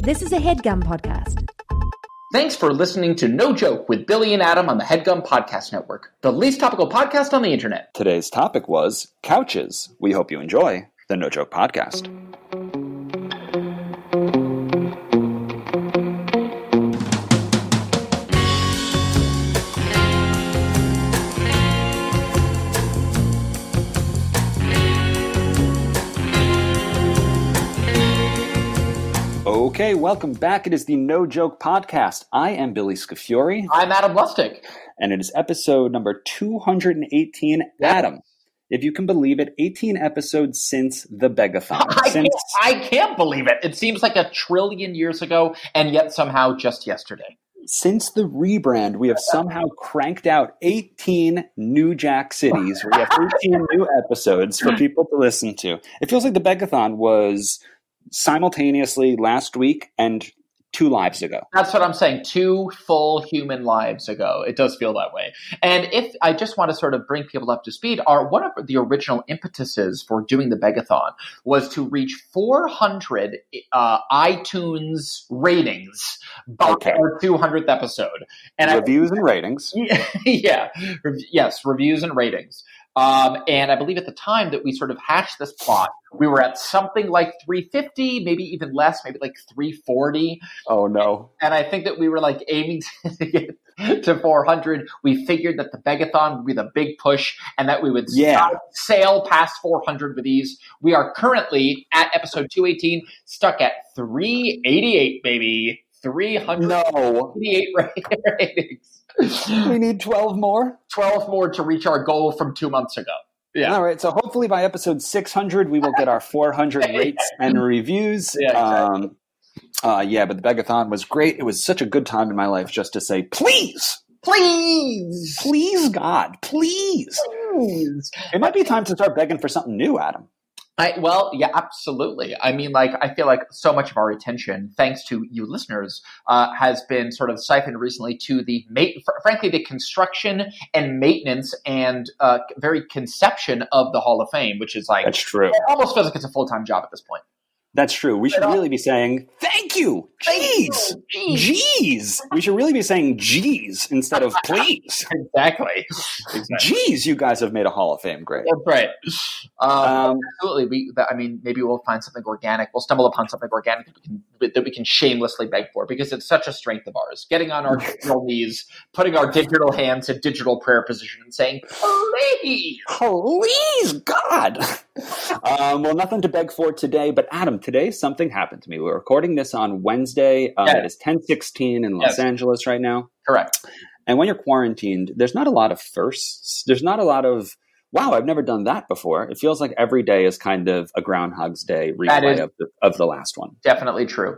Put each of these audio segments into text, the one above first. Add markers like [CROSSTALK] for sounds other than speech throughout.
This is a headgum podcast. Thanks for listening to No Joke with Billy and Adam on the Headgum Podcast Network, the least topical podcast on the internet. Today's topic was couches. We hope you enjoy the No Joke Podcast. Okay, welcome back. It is the No Joke Podcast. I am Billy Scafuri, I'm Adam Lustick. and it is episode number 218. Adam, if you can believe it, 18 episodes since the Begathon. [LAUGHS] I Since can't, I can't believe it. It seems like a trillion years ago, and yet somehow just yesterday. since the rebrand, we have somehow cranked out 18 new Jack cities. We have 18 [LAUGHS] new episodes for people to listen to. It feels like the Begathon was simultaneously last week and two lives ago. That's what I'm saying. Two full human lives ago. It does feel that way. And if I just want to sort of bring people up to speed, are one of the original impetuses for doing the Begathon was to reach 400 uh, iTunes ratings by Okay. our 200th episode. And I Reviews and ratings. [LAUGHS] yeah, Rev- yes, reviews and ratings. Um, and I believe at the time that we sort of hashed this plot, we were at something like 350, maybe even less, maybe like 340. Oh no. And I think that we were like aiming [LAUGHS] to get to 400. We figured that the Begathon would be the big push and that we would Yeah. stop- sail past 400 with these. We are currently at episode 218, stuck at 388, baby. 388 No. [LAUGHS] ratings. We need 12 more. 12 more to reach our goal from two months ago. Yeah. All right. So hopefully by episode 600, we will get our 400 [LAUGHS] rates and reviews. Yeah, exactly. Um, uh, yeah, but the Begathon was great. It was such a good time in my life just to say, please, Please. please, God, please. Please. It might be time to start begging for something new, Adam. I, well, yeah, absolutely. I mean, like, I feel like so much of our attention, thanks to you listeners, uh, has been sort of siphoned recently to the, ma- fr- frankly, the construction and maintenance and uh, very conception of the Hall of Fame, which is like, That's true. it almost feels like it's a full time job at this point. That's true. We should uh, really be saying, thank you. Jeez. Jeez. Jeez. We should really be saying, jeez, instead of [LAUGHS] please. Exactly. exactly. Jeez, you guys have made a Hall of Fame great. That's right. Um, Um, absolutely. We, that, I mean, maybe we'll find something organic. We'll stumble upon something organic that we can that we can shamelessly beg for because it's such a strength of ours. Getting on our [LAUGHS] digital knees, putting our digital hands in digital prayer position, and saying, "Please." Please, God. [LAUGHS] um, well, nothing to beg for today, but Adam, today something happened to me. We're recording this on Wednesday. Um, Yeah. It is ten sixteen in Los Yes. Angeles right now. Correct. And when you're quarantined, there's not a lot of firsts. There's not a lot of wow, I've never done that before. It feels like every day is kind of a Groundhog's Day replay of the, of the last one. Definitely true.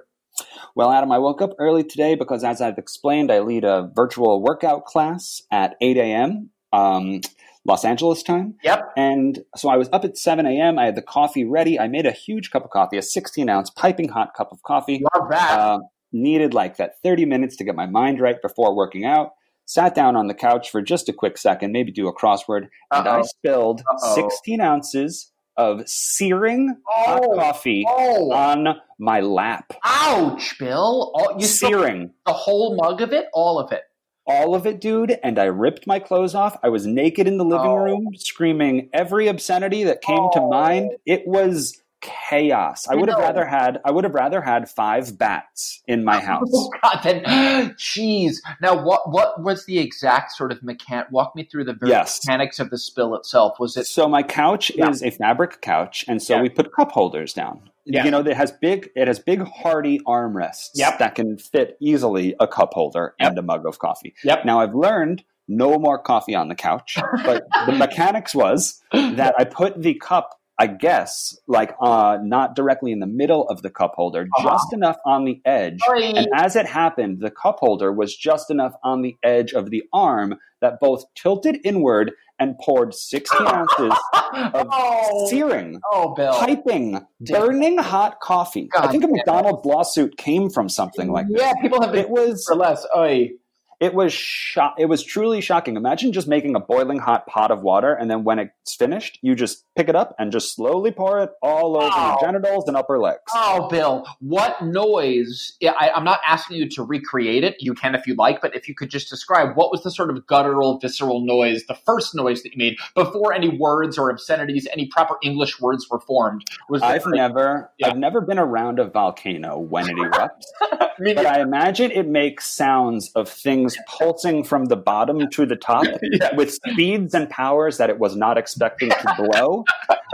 Well, Adam, I woke up early today because, as I've explained, I lead a virtual workout class at 8 a.m. Um, Los Angeles time. Yep. And so I was up at 7 a.m. I had the coffee ready. I made a huge cup of coffee, a 16 ounce piping hot cup of coffee. Love that. Uh, needed like that 30 minutes to get my mind right before working out. Sat down on the couch for just a quick second, maybe do a crossword, and I Uh-oh. spilled Uh-oh. 16 ounces of searing hot Oh. coffee oh, on my lap. ouch, Bill! All, you Searing. the whole mug of it, all of it. All of it, dude, and I ripped my clothes off. I was naked in the living Oh. room, screaming every obscenity that came to Oh. mind. It was chaos. I would have rather had I would have rather had five bats in my [LAUGHS] oh, house. Oh God! Then, [GASPS] jeez. Now, what what was the exact sort of mechan? Walk me through the very Yes. mechanics of the spill itself. Was it? So my couch Yeah. is a fabric couch, and so Yeah. we put cup holders down. Yeah. You know, it has big it has big hardy armrests Yep. that can fit easily a cup holder Yep. and a mug of coffee. Yep. Now I've learned no more coffee on the couch, [LAUGHS] but the mechanics was that I put the cup, I guess, like uh, not directly in the middle of the cup holder, Uh-huh. just enough on the edge. Sorry. And as it happened, the cup holder was just enough on the edge of the arm that both tilted inward and poured 16 ounces [LAUGHS] of oh, searing, oh, Bill. piping, Damn. burning hot coffee. I think a. McDonald's lawsuit came from something like this. yeah, people have been It was for less. Oy. It was sho- it was truly shocking. Imagine just making a boiling hot pot of water, and then when it's finished, you just pick it up and just slowly pour it all over Oh. your genitals and upper legs. Oh, Bill, what noise? I, I'm not asking you to recreate it. You can if you like, but if you could just describe what was the sort of guttural, visceral noise, the first noise that you made before any words or obscenities, any proper English words were formed. Was I've never Yeah. I've never been around a volcano when it erupts, [LAUGHS] I mean, but I imagine it makes sounds of things pulsing from the bottom to the top [LAUGHS] Yeah. with speeds and powers that it was not expecting to blow.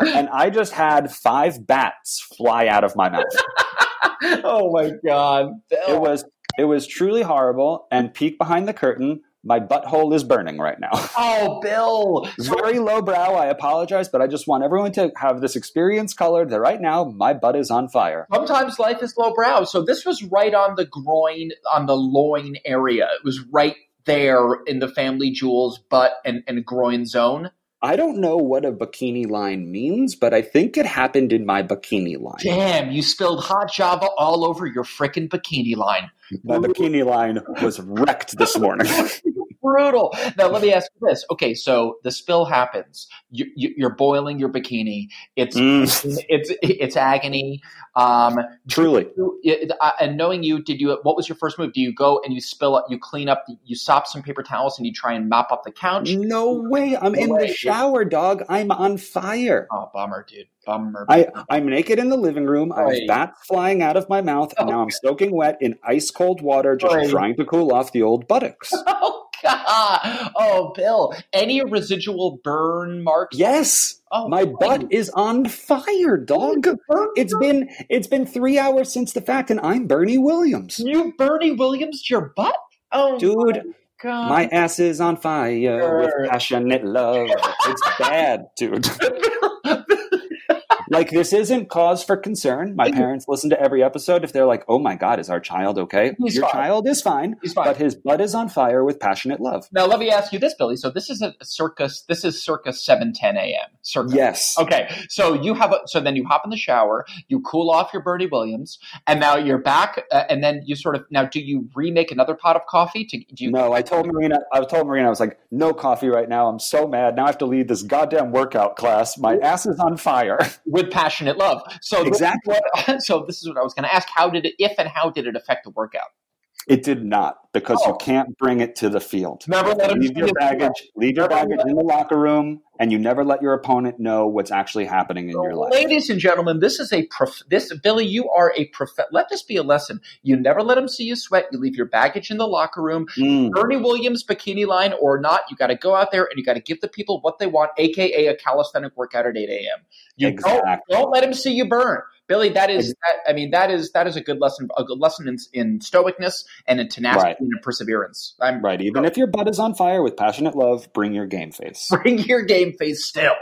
and I just had five bats fly out of my mouth. [LAUGHS] oh my god, It was it was truly horrible. And peek behind the curtain, my butthole is burning right now. [LAUGHS] Oh, Bill. Very lowbrow. I apologize, but I just want everyone to have this experience colored that right now my butt is on fire. Sometimes life is lowbrow. So this was right on the groin, on the loin area. It was right there in the family jewels butt and, and groin zone. I don't know what a bikini line means, but I think it happened in my bikini line. Damn, you spilled hot Java all over your frickin' bikini line. My bikini line was wrecked this morning. [LAUGHS] Brutal. Now let me ask you this. Okay, so the spill happens. You, you, you're boiling your bikini. It's Mm, it's it's agony. Um, truly. you- it- uh, and knowing you, did you? What was your first move? Do you go and you spill up? You clean up? You stop some paper towels and you try and mop up the couch? No way. I'm in the shower, dog. I'm on fire. Oh, bummer, dude. Bummer. I, I'm naked in the living room. I have Right. bats flying out of my mouth, and now I'm [LAUGHS] soaking wet in ice cold water, just Right. trying to cool off the old buttocks. [LAUGHS] oh [LAUGHS] God. Oh, Bill. Any residual burn marks? Yes, Oh, my butt is on fire, dog. It's been it's been three hours since the fact, and I'm Bernie Williams, you Bernie Williams your butt. Oh, dude. my God. My ass is on fire with passionate love. It's bad, dude. [LAUGHS] Like this isn't cause for concern. My parents listen to every episode. If they're like, "Oh my God, is our child okay?" He's Your fine. child is fine, He's fine. but his butt is on fire with passionate love. now let me ask you this, Billy. So this is a circa. This is circa seven ten a.m. Circa. Yes. Okay, so you have a, so then you hop in the shower, you cool off your Bernie Williams, and now you're back, uh, and then you sort of now do you remake another pot of coffee? To do you No, I told Marina. I told Marina. I was like, "No coffee right now. I'm so mad. Now I have to lead this goddamn workout class. My ass is on fire." with passionate love. So Exactly. what- [LAUGHS] so this is what I was going to ask. How did it, if and how did it affect the workout? It did not because Oh. you can't bring it to the field. Never let him leave your baggage. Leave your baggage in the locker room, and you never let your opponent know what's actually happening in your life. Ladies and gentlemen, this is a prof- this Billy. You are a prof. Let this be a lesson. You never let them see you sweat. You leave your baggage in the locker room. Mm. Bernie Williams bikini line or not, you got to go out there and you got to give the people what they want, aka a calisthenic workout at eight a.m. You Exactly. don't don't let them see you burn, Billy. That is that, I mean that is that is a good lesson, a good lesson in, in stoicness and in tenacity Right. and in perseverance. I'm Right. Even if your butt is on fire with passionate love, bring your game face. [LAUGHS] bring your game face still.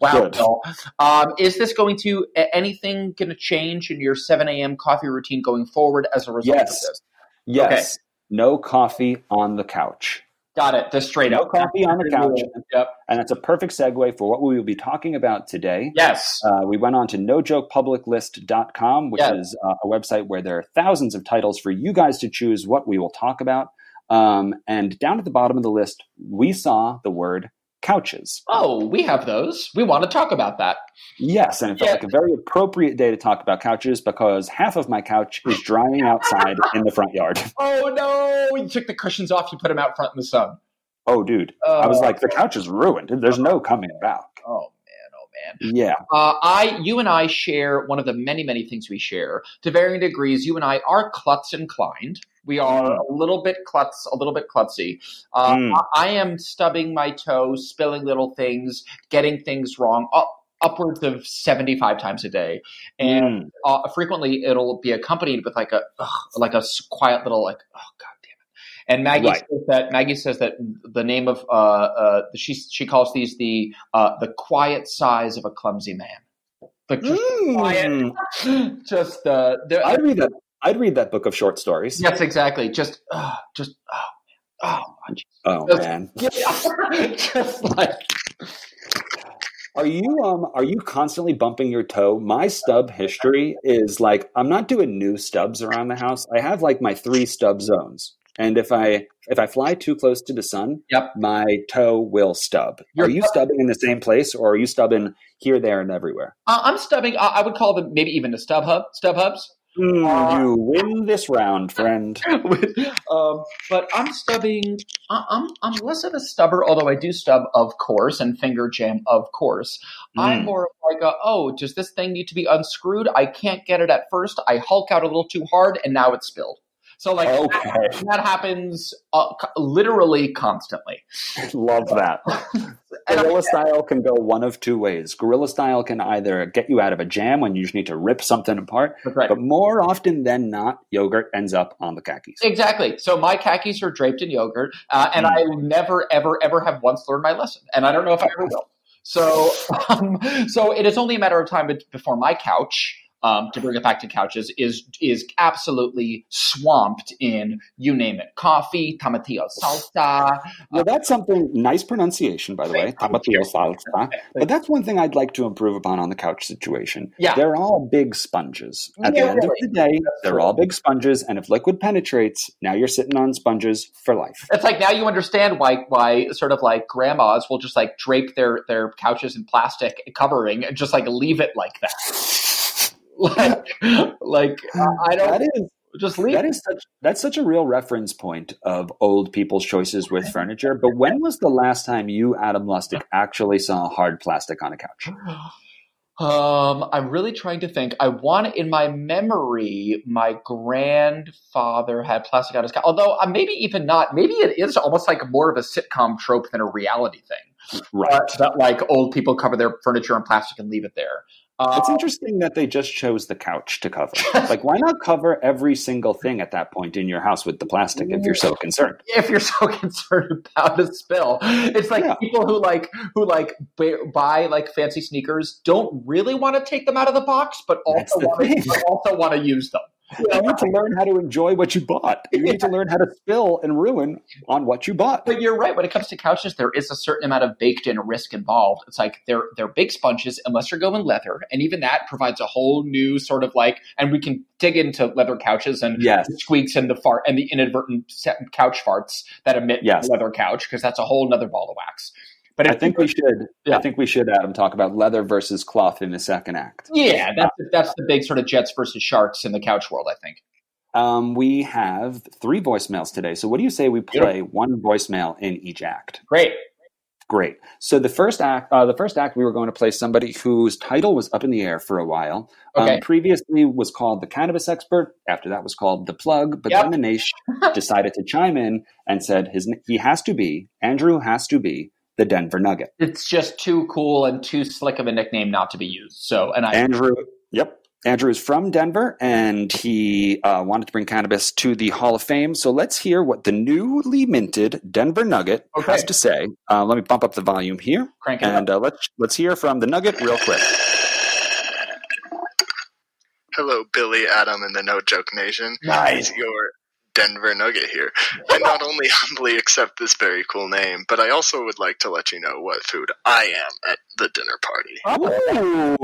Wow, Bill. Um, is this going to anything going to change in your seven a.m. coffee routine going forward as a result Yes. of this? Yes. No coffee on the couch. Got it. The straight No up coffee on the couch. Yep. And that's a perfect segue for what we will be talking about today. Yes. Uh, we went on to nojokepubliclist.com, which Yeah. is uh, a website where there are thousands of titles for you guys to choose what we will talk about. Um, and down at the bottom of the list, we saw the word couches. Oh, we have those. We want to talk about that. Yes, and it felt Yeah. like a very appropriate day to talk about couches because half of my couch is drying outside in the front yard. [LAUGHS] Oh no! You took the cushions off. You put them out front in the sun. Oh, dude. I was like, the couch is ruined. There's no coming back. Oh man! Oh man! Yeah. Uh, I, you and I share one of the many, many things we share to varying degrees. You and I are klutz inclined. We are a little bit klutz, a little bit klutzy. Uh, Mm. I, I am stubbing my toe, spilling little things, getting things wrong. Up, upwards of 75 times a day and Mm. uh, frequently it'll be accompanied with like a ugh, like a quiet little like oh god damn it and maggie Right. says that maggie says that the name of uh uh she she calls these the uh the quiet sighs of a clumsy man the just Mm. quiet [GASPS] just uh the, I'd read that. I'd read that book of short stories. yes exactly just uh, just oh oh Oh Just- man. [LAUGHS] [LAUGHS] Just like Are you um are you constantly bumping your toe? My stub history is like I'm not doing new stubs around the house. I have like my three stub zones. and if I if I fly too close to the sun, Yep. my toe will stub. Your are you stubbing in the same place, or are you stubbing here, there, and everywhere? Uh, I'm stubbing. I I would call them maybe even a stub hub, stub hubs. Hmm, Uh, you win this round, friend. [LAUGHS] um, but I'm stubbing. I'm I'm less of a stubber, although I do stub, of course, and finger jam, of course. I'm Mm. more of like, a, oh, does this thing need to be unscrewed? I can't get it at first. I hulk out a little too hard, and now it's spilled. So like Okay. that, that happens uh, literally constantly. Love that. [LAUGHS] Gorilla style can go one of two ways. Gorilla style can either get you out of a jam when you just need to rip something apart, right. but more often than not, yogurt ends up on the khakis. Exactly. So my khakis are draped in yogurt, uh, and Mm. I never, ever, ever have once learned my lesson, and I don't know if I ever will. So, [LAUGHS] um, so it is only a matter of time before my couch, um, to bring it back to couches, is is absolutely swamped in you name it, coffee, tomatillo salsa. Well, that's something nice pronunciation, by the way. Tapatio salsa. But that's one thing I'd like to improve upon on the couch situation. Yeah. They're all big sponges. At Yeah, the end really. of the day, they're all big sponges, and if liquid penetrates, now you're sitting on sponges for life. It's like now you understand why why sort of like grandmas will just like drape their their couches in plastic covering and just like leave it like that. [LAUGHS] like, like I don't That is just leave that is such that's such a real reference point of old people's choices with furniture. But when was the last time you, Adam Lustick, actually saw hard plastic on a couch? [SIGHS] Um, I'm really trying to think. I want in my memory, my grandfather had plastic on his couch. Although uh, maybe even not. Maybe it is almost like more of a sitcom trope than a reality thing. Right. Uh, that like old people cover their furniture in plastic and leave it there. Uh, It's interesting that they just chose the couch to cover. [LAUGHS] Like, why not cover every single thing at that point in your house with the plastic if you're so concerned? if you're so [LAUGHS] concerned about a spill, it's like Yeah. people who like who like buy like fancy sneakers don't really want to take them out of the box, but also want to also want to use them. You need to learn how to enjoy what you bought. You need to learn how to spill and ruin on what you bought. But you're right. When it comes to couches, there is a certain amount of baked-in risk involved. It's like they're they're big sponges, unless you're going leather, and even that provides a whole new sort of like. And we can dig into leather couches and Yes. the squeaks and the fart and the inadvertent couch farts that emit Yes. leather couch because that's a whole nother ball of wax. But I think we should. Yeah. I think we should, Adam, talk about leather versus cloth in the second act. Yeah, that's that's the big sort of Jets versus Sharks in the couch world. I think. Um, we have three voicemails today. So, what do you say we play one voicemail in each act? Great. Great. So the first act, uh, the first act, we were going to play somebody whose title was up in the air for a while. Okay. Um, previously was called the cannabis expert. After that was called the plug. But Yep. then the nation [LAUGHS] decided to chime in and said his he has to be Andrew has to be the Denver Nugget. It's just too cool and too slick of a nickname not to be used. So, and I Andrew, yep. Andrew is from Denver, and he uh, wanted to bring cannabis to the Hall of Fame. So let's hear what the newly minted Denver Nugget Okay. has to say. Uh, let me bump up the volume here. crank it up. And uh, let's let's hear from the Nugget real quick. Hello, Billy, Adam, and the No Joke Nation. Nice. Your Denver Nugget here. I not [LAUGHS] only humbly accept this very cool name, but I also would like to let you know what food I am at the dinner party.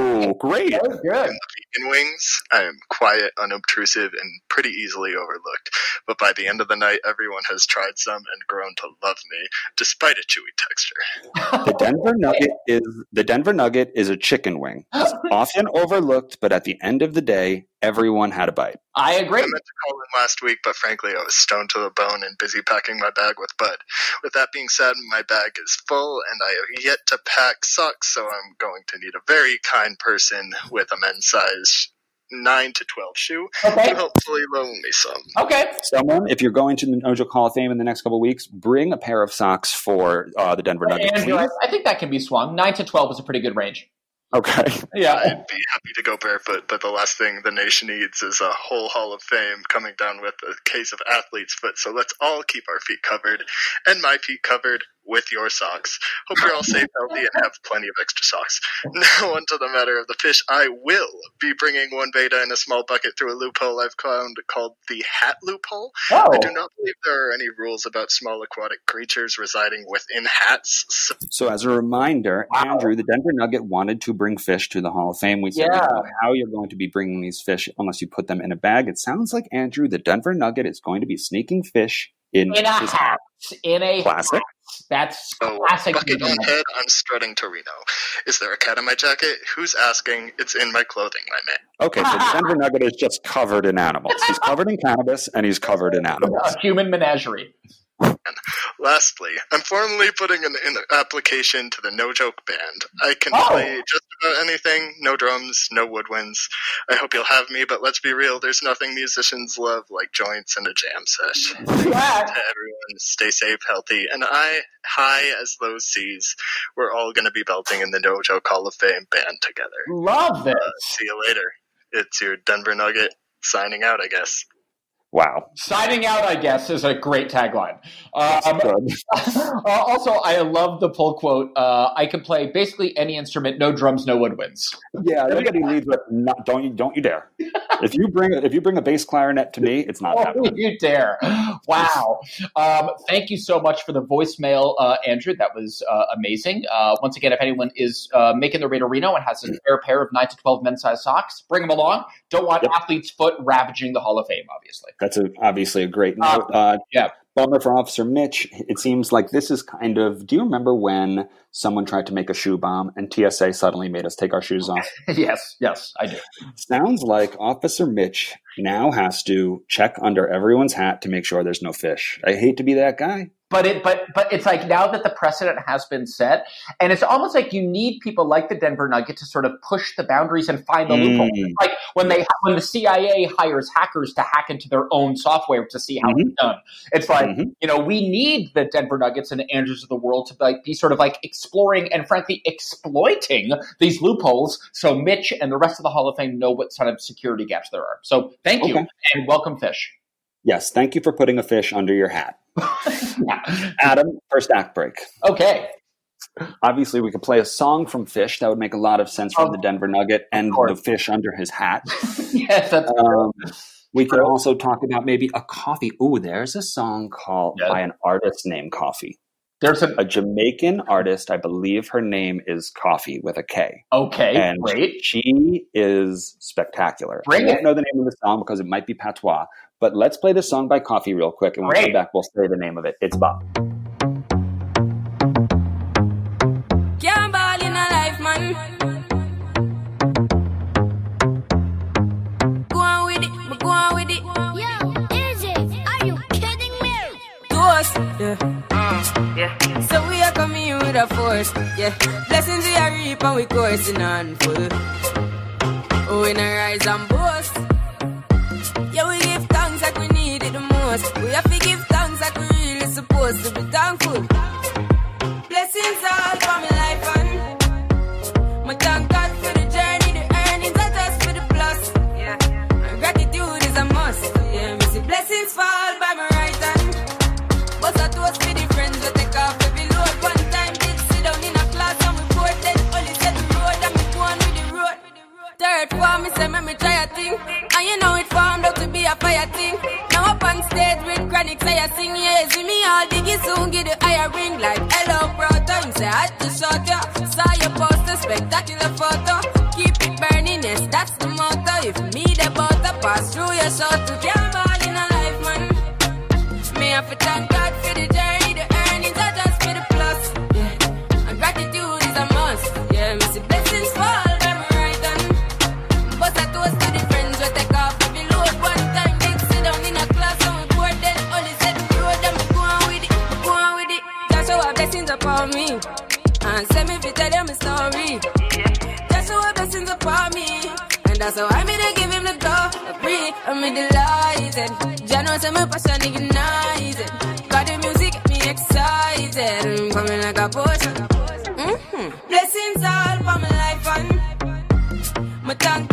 Ooh, great! That was good. In the vegan wings, I am quiet, unobtrusive, and pretty easily overlooked. But by the end of the night, everyone has tried some and grown to love me, despite a chewy texture. The Denver Nugget is the Denver Nugget is a chicken wing. It's [LAUGHS] often overlooked, but at the end of the day, everyone had a bite. I agree. I agree. meant to call in last week, but frankly, I was stoned to the bone and busy packing my bag with Bud. With that being said, my bag is full and I have yet to pack socks, so I'm going to need a very kind person with a men's size 9 to 12 shoe Okay. to hopefully loan me some. Okay. Someone, if you're going to the No Joke Hall of Fame in the next couple of weeks, bring a pair of socks for uh, the Denver Nuggets. Andrew. I, I think that can be swung. Nine to twelve is a pretty good range. Okay. Yeah. I'd be happy to go barefoot, but the last thing the nation needs is a whole Hall of Fame coming down with a case of athlete's foot. So let's all keep our feet covered and my feet covered with your socks. Hope you're all safe, healthy, and have plenty of extra socks. [LAUGHS] Now, on to the matter of the fish. I will be bringing one betta in a small bucket through a loophole I've found called the hat loophole. Oh, I do oh. not believe there are any rules about small aquatic creatures residing within hats. So So, as a reminder, Wow. Andrew, the Denver Nugget wanted to bring fish to the Hall of Fame. We said, Yeah. how you're going to be bringing these fish unless you put them in a bag. It sounds like Andrew, the Denver Nugget, is going to be sneaking fish in, in a his hat. In a Classic. hat. That's Oh, classic. bucket on head, I'm strutting to Reno. Is there a cat in my jacket? Who's asking? It's in my clothing, my man. Okay, so [LAUGHS] the Denver Nugget is just covered in animals. He's covered in cannabis and he's covered in animals. A human menagerie. Lastly, I'm formally putting an, an application to the No Joke Band. I can Oh. play just about anything, no drums, no woodwinds. I hope you'll have me, but let's be real, there's nothing musicians love like joints and a jam sesh. Yeah. To everyone, stay safe, healthy, and I, high as those seas, we're all going to be belting in the No Joke Hall of Fame band together. Love this. Uh, see you later. It's your Denver Nugget signing out, I guess. Wow. Signing out, I guess, is a great tagline. Um, [LAUGHS] uh, also, I love the pull quote. Uh, I can play basically any instrument, no drums, no woodwinds. Yeah, everybody leads with not, don't you don't you dare. [LAUGHS] If you bring if you bring a bass clarinet to me, it's not Oh, happening. you dare! Wow. Um, thank you so much for the voicemail, uh, Andrew. That was uh, amazing. Uh, once again, if anyone is uh, making their way to Reno and has a spare pair of nine to twelve men's size socks, bring them along. Don't want Yep. athlete's foot ravaging the Hall of Fame, obviously. That's a, obviously a great note. Uh, yeah. Bummer for Officer Mitch. It seems like this is kind of. Do you remember when someone tried to make a shoe bomb and TSA suddenly made us take our shoes off? [LAUGHS] yes, yes, I do. Sounds like Officer Mitch now has to check under everyone's hat to make sure there's no fish. I hate to be that guy. But it, but, but it's like now that the precedent has been set, and it's almost like you need people like the Denver Nugget to sort of push the boundaries and find the loophole. Mm. Like when they, when the CIA hires hackers to hack into their own software to see how it's done. It's like Mhm. you know we need the Denver Nuggets and the Andrews of the world to like be sort of like exploring and frankly exploiting these loopholes, so Mitch and the rest of the Hall of Fame know what sort of security gaps there are. So thank you Okay. and welcome, Fish. Yes, thank you for putting a fish under your hat. [LAUGHS] Adam, first act break. Okay. Obviously, we could play a song from Fish. That would make a lot of sense from Of- the Denver Nugget and the fish under his hat. [LAUGHS] yes, that's Um, we could also talk about maybe a coffee. Ooh, there's a song called Yeah. by an artist named Koffee. there's a A Jamaican artist, I believe her name is Koffee with a K. okay, And great. she is spectacular. Bring I don't it. know the name of the song because it might be patois, but let's play the song by Koffee real quick, and when we Great. come back, we'll say the name of it. It's Bob. Can't ball in a life, man. Go on with it, go on with it. Yo, is? Are you kidding me? To us, yeah. Mm, yeah. So we are coming in with a force, yeah. Blessings we are reap and we coursing on full. Oh, we not rise and boast. Yeah, we most. We have to give thanks like we really supposed to be thankful. Say I sing, yeah, see me all diggy soon get the higher ring like hello brother. You say I had to shot ya, saw your poster, spectacular photo. Keep it burning, yes that's the motto. If me the butter pass through your shot to jam all in a life, man. Me have to thank Jah knows I'm passion ignited. Got the music get me excited. I'm coming like a potion. Mm-hmm. Blessings all for my life and my thank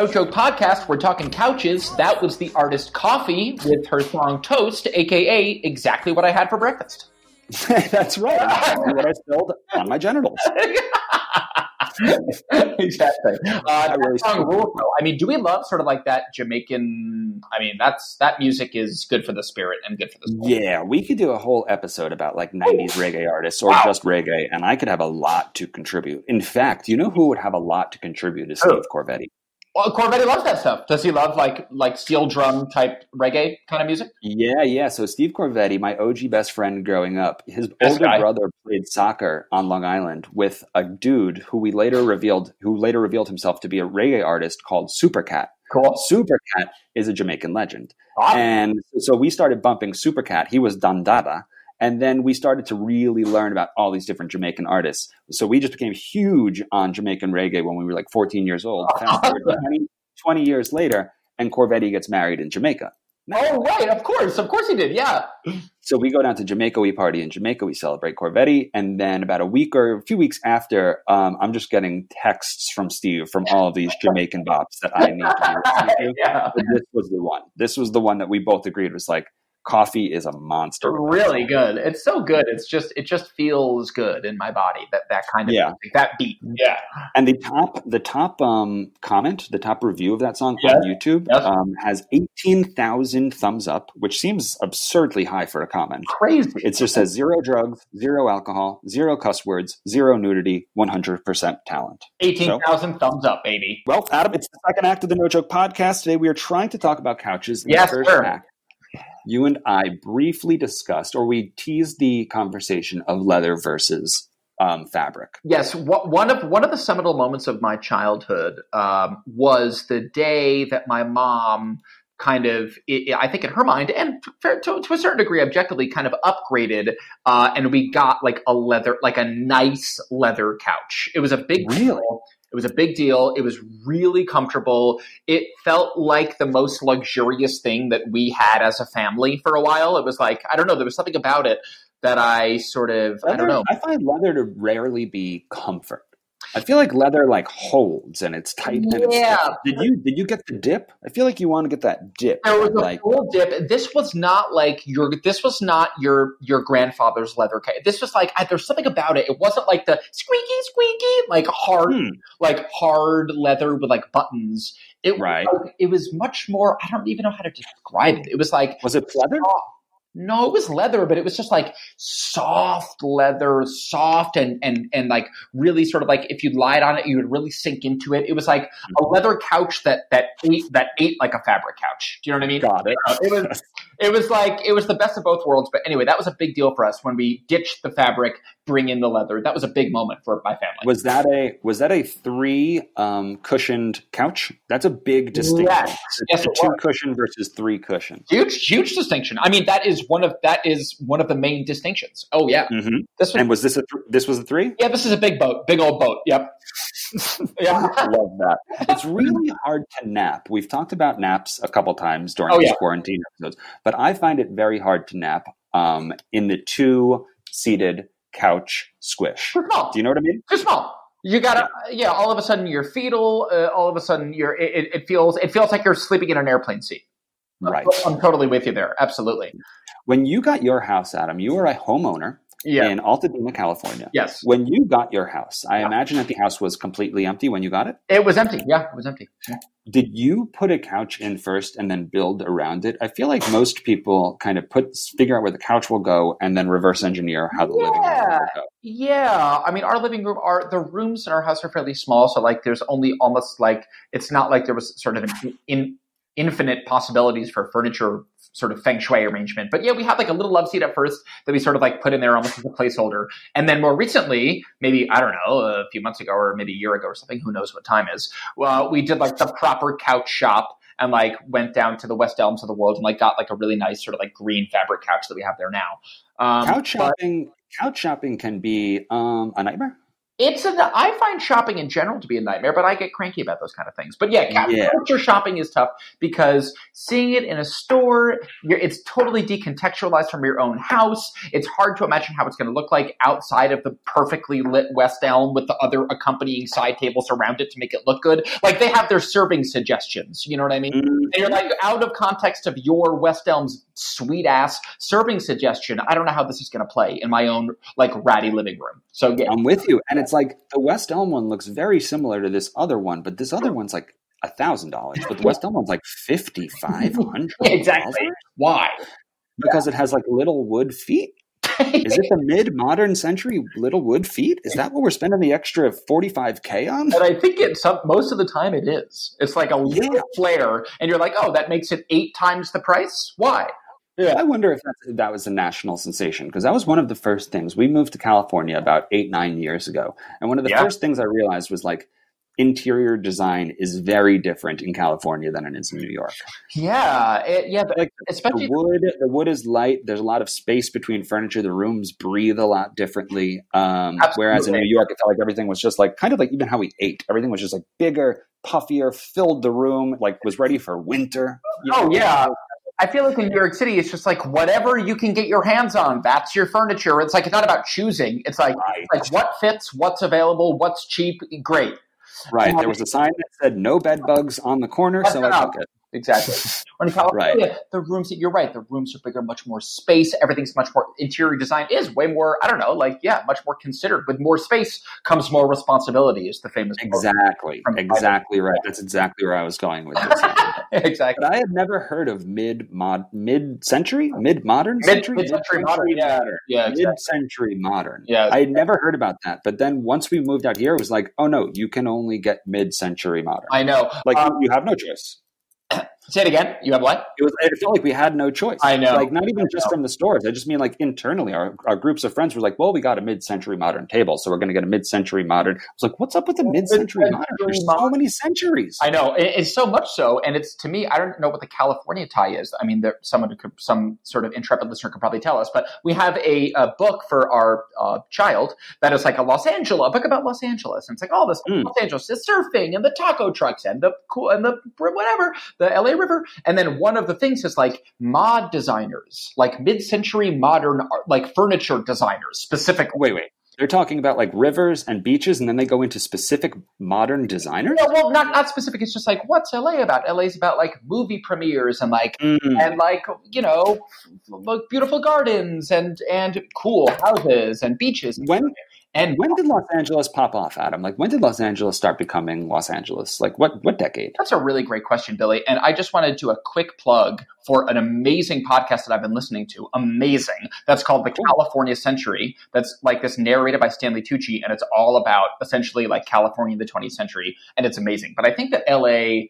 No Joke Podcast. We're talking couches. That was the artist Koffee with her song Toast, aka exactly what I had for breakfast. [LAUGHS] That's right. What I spilled on my genitals. [LAUGHS] exactly. Uh, that really song rules, though. I mean, do we love sort of like that Jamaican? I mean, that's that music is good for the spirit and good for the soul. Yeah, we could do a whole episode about like 90s reggae artists or Wow. just reggae, and I could have a lot to contribute. In fact, you know who would have a lot to contribute is? Steve Corvetti. Well, Corvetti loves that stuff. Does he love like like steel drum type reggae kind of music? Yeah, yeah. So Steve Corvetti, my OG best friend growing up, his Best older guy. brother played soccer on Long Island with a dude who we later revealed who later revealed himself to be a reggae artist called Supercat. Cool. Supercat is a Jamaican legend. Awesome. And so we started bumping Supercat. He was Don Dada. And then we started to really learn about all these different Jamaican artists. So we just became huge on Jamaican reggae when we were like 14 years old. [LAUGHS] 20, 20 years later, and Corvetti gets married in Jamaica. Oh right, of course, of course he did. Yeah. [GASPS] So we go down to Jamaica, we party in Jamaica, we celebrate Corvetti. And then about a week or a few weeks after, um, I'm just getting texts from Steve from all of these Jamaican bops that I need to [LAUGHS] yeah. This was the one. This was the one that we both agreed was like, Koffee is a monster. Really good. It's so good. It's just it just feels good in my body. That that kind of Yeah. music, that beat. Yeah. And the top, the top um, comment, the top review of that song on YouTube Yes. um, has 18,000 thumbs up, which seems absurdly high for a comment. Crazy. It just says zero drugs, zero alcohol, zero cuss words, zero nudity, 100% talent. Eighteen thousand thumbs up, baby. Well, Adam, it's the second act of the No Joke podcast. Today we are trying to talk about couches. Yes, sir. act, you and I briefly discussed, or we teased the conversation of leather versus um, fabric. Yes, one of one of the seminal moments of my childhood um, was the day that my mom kind of, i I think in her mind, and to, to, to a certain degree, objectively, kind of upgraded, uh, and we got like a leather, like a nice leather couch. It was a big Really? deal. It was a big deal. It was really comfortable. It felt like the most luxurious thing that we had as a family for a while. It was like I don't know. There was something about it that I sort of I don't know. I find leather to rarely be comfort. I feel like leather like holds and it's tight. And it's Yeah. Did you did you get the dip? I feel like you want to get that dip. There was a like full dip. This was not like your. This was not your your grandfather's leather. Ca- this was like I, there's something about it. It wasn't like the squeaky squeaky like hard hmm, like hard leather with like buttons. It Right. like- it was much more. I don't even know how to describe it. It was like was it leather? No, it was leather, but it was just like soft leather, soft and and and like really sort of like if you lied on it, you would really sink into it. It was like a leather couch that that ate that ate like a fabric couch. Do you know what I mean? Got it. Uh, it was [LAUGHS] it was like it was the best of both worlds. But anyway, that was a big deal for us when we ditched the fabric, bring in the leather. That was a big moment for my family. Was that a was that a three um, cushioned couch? That's a big distinction. Yes. Yes, two was. cushion versus three cushion. huge, huge distinction. I mean, that is one of that is one of the main distinctions. Oh yeah, Mm-hmm. this was And was this a th- this was a three? yeah, this is a big boat, big old boat. Yep. [LAUGHS] yeah. I [LAUGHS] love that. It's really hard to nap. We've talked about naps a couple times during Oh, these yeah. quarantine episodes, but I find it very hard to nap um, in the two seated couch squish. Too small. Do you know what I mean? Too small. You gotta, yeah. All of a sudden, you're fetal. Uh, all of a sudden, you're. It- it feels. It feels like you're sleeping in an airplane seat. Right. I'm totally with you there. Absolutely. When you got your house, Adam, you were a homeowner Yeah. in Altadena, California. yes. When you got your house, I Yeah. imagine that the house was completely empty when you got it. It was empty. Yeah, it was empty. Did you put a couch in first and then build around it? I feel like most people kind of put figure out where the couch will go and then reverse engineer how the living room Yeah. will go. Yeah, I mean, our living room, our the rooms in our house are fairly small, so like, there's only almost like it's not like there was sort of an in, infinite possibilities for furniture sort of feng shui arrangement. But yeah, we had like a little love seat at first that we sort of like put in there almost as a placeholder. And then more recently, maybe, I don't know, a few months ago or maybe a year ago or something, who knows what time is, well, we did like the proper couch shop and like went down to the West Elms of the world and like got like a really nice sort of like green fabric couch that we have there now. Um, couch but- shopping. Couch shopping can be um, a nightmare. It's a, I find shopping in general to be a nightmare, but I get cranky about those kind of things. But yeah, Yeah. furniture shopping is tough because seeing it in a store, you're, it's totally decontextualized from your own house. It's hard to imagine how it's going to look like outside of the perfectly lit West Elm with the other accompanying side tables around it to make it look good. Like they have their serving suggestions. You know what I mean? Mm-hmm. And you're like out of context of your West Elm's sweet ass serving suggestion. I don't know how this is going to play in my own like ratty living room. So yeah, I'm with you. And it's like the West Elm one looks very similar to this other one, but this other one's like a thousand dollars. But the West Elm one's like fifty five hundred. [LAUGHS] exactly. Why? Because it has like little wood feet. Is it the [LAUGHS] mid modern century little wood feet? Is that what we're spending the extra forty five K on? And I think it's most of the time it is. It's like a little Yeah. flare, and you're like, oh, that makes it eight times the price. Why? Yeah, I wonder if, that was a national sensation because that was one of the first things. We moved to California about eight, nine years ago. And one of the Yeah. first things I realized was like interior design is very different in California than it is in New York. Yeah, it, yeah, but Like especially the wood, the wood is light. There's a lot of space between furniture. The rooms breathe a lot differently. Um, whereas in New York, it felt like everything was just like kind of like even how we ate. Everything was just like bigger, puffier, filled the room, like was ready for winter. You Oh yeah. I feel like in New York City, it's just like whatever you can get your hands on, that's your furniture. It's like it's not about choosing. It's like Right. like what fits, what's available, what's cheap. Great, Right. There um, was a sign that said no bed bugs on the corner, so I took it. exactly. In California, the rooms. You're right. The rooms are bigger, much more space. Everything's much more. Interior design is way more. I don't know. Like yeah, much more considered. With more space comes more responsibility. Is the famous. Exactly. Exactly right. That's exactly where I was going with this. [LAUGHS] exactly. but I had never heard of mid mod mid century, mid modern century, mid-century modern, yeah. modern. Yeah, exactly. Mid century modern. Yeah. I had never heard about that. But then once we moved out here, it was like, oh no, you can only get mid century modern. I know. like Um, you have no choice. [CLEARS THROAT] say it again. You have what? It was. It felt like we had no choice. I know. Like not even just from the stores. I just mean like internally, our, our groups of friends were like, "Well, we got a mid-century modern table, so we're going to get a mid-century modern." I was like, "What's up with the mid-century modern? There's so many centuries." I know it- it's so much so, and it's to me. I don't know what the California tie is. I mean, there someone could, some sort of intrepid listener could probably tell us. But we have a, a book for our uh, child that is like a Los Angeles a book about Los Angeles, and it's like all this Mm. Los Angeles, the surfing and the taco trucks and the cool and the whatever the LA River, and then one of the things is like mod designers, like mid-century modern art- like furniture designers, specifically. Wait, wait. They're talking about like rivers and beaches, and then they go into specific modern designers. No, well, not not specific. It's just like what's LA about? LA's about like movie premieres and like Mm. and like you know like beautiful gardens and and cool houses and beaches When and when did Los Angeles pop off, Adam? Like when did Los Angeles start becoming Los Angeles? Like what what decade? that's a really great question billy and i just wanted to do a quick plug for an amazing podcast that i've been listening to amazing that's called the california century that's like this narrated by stanley tucci and it's all about essentially like california in the 20th century and it's amazing but i think that la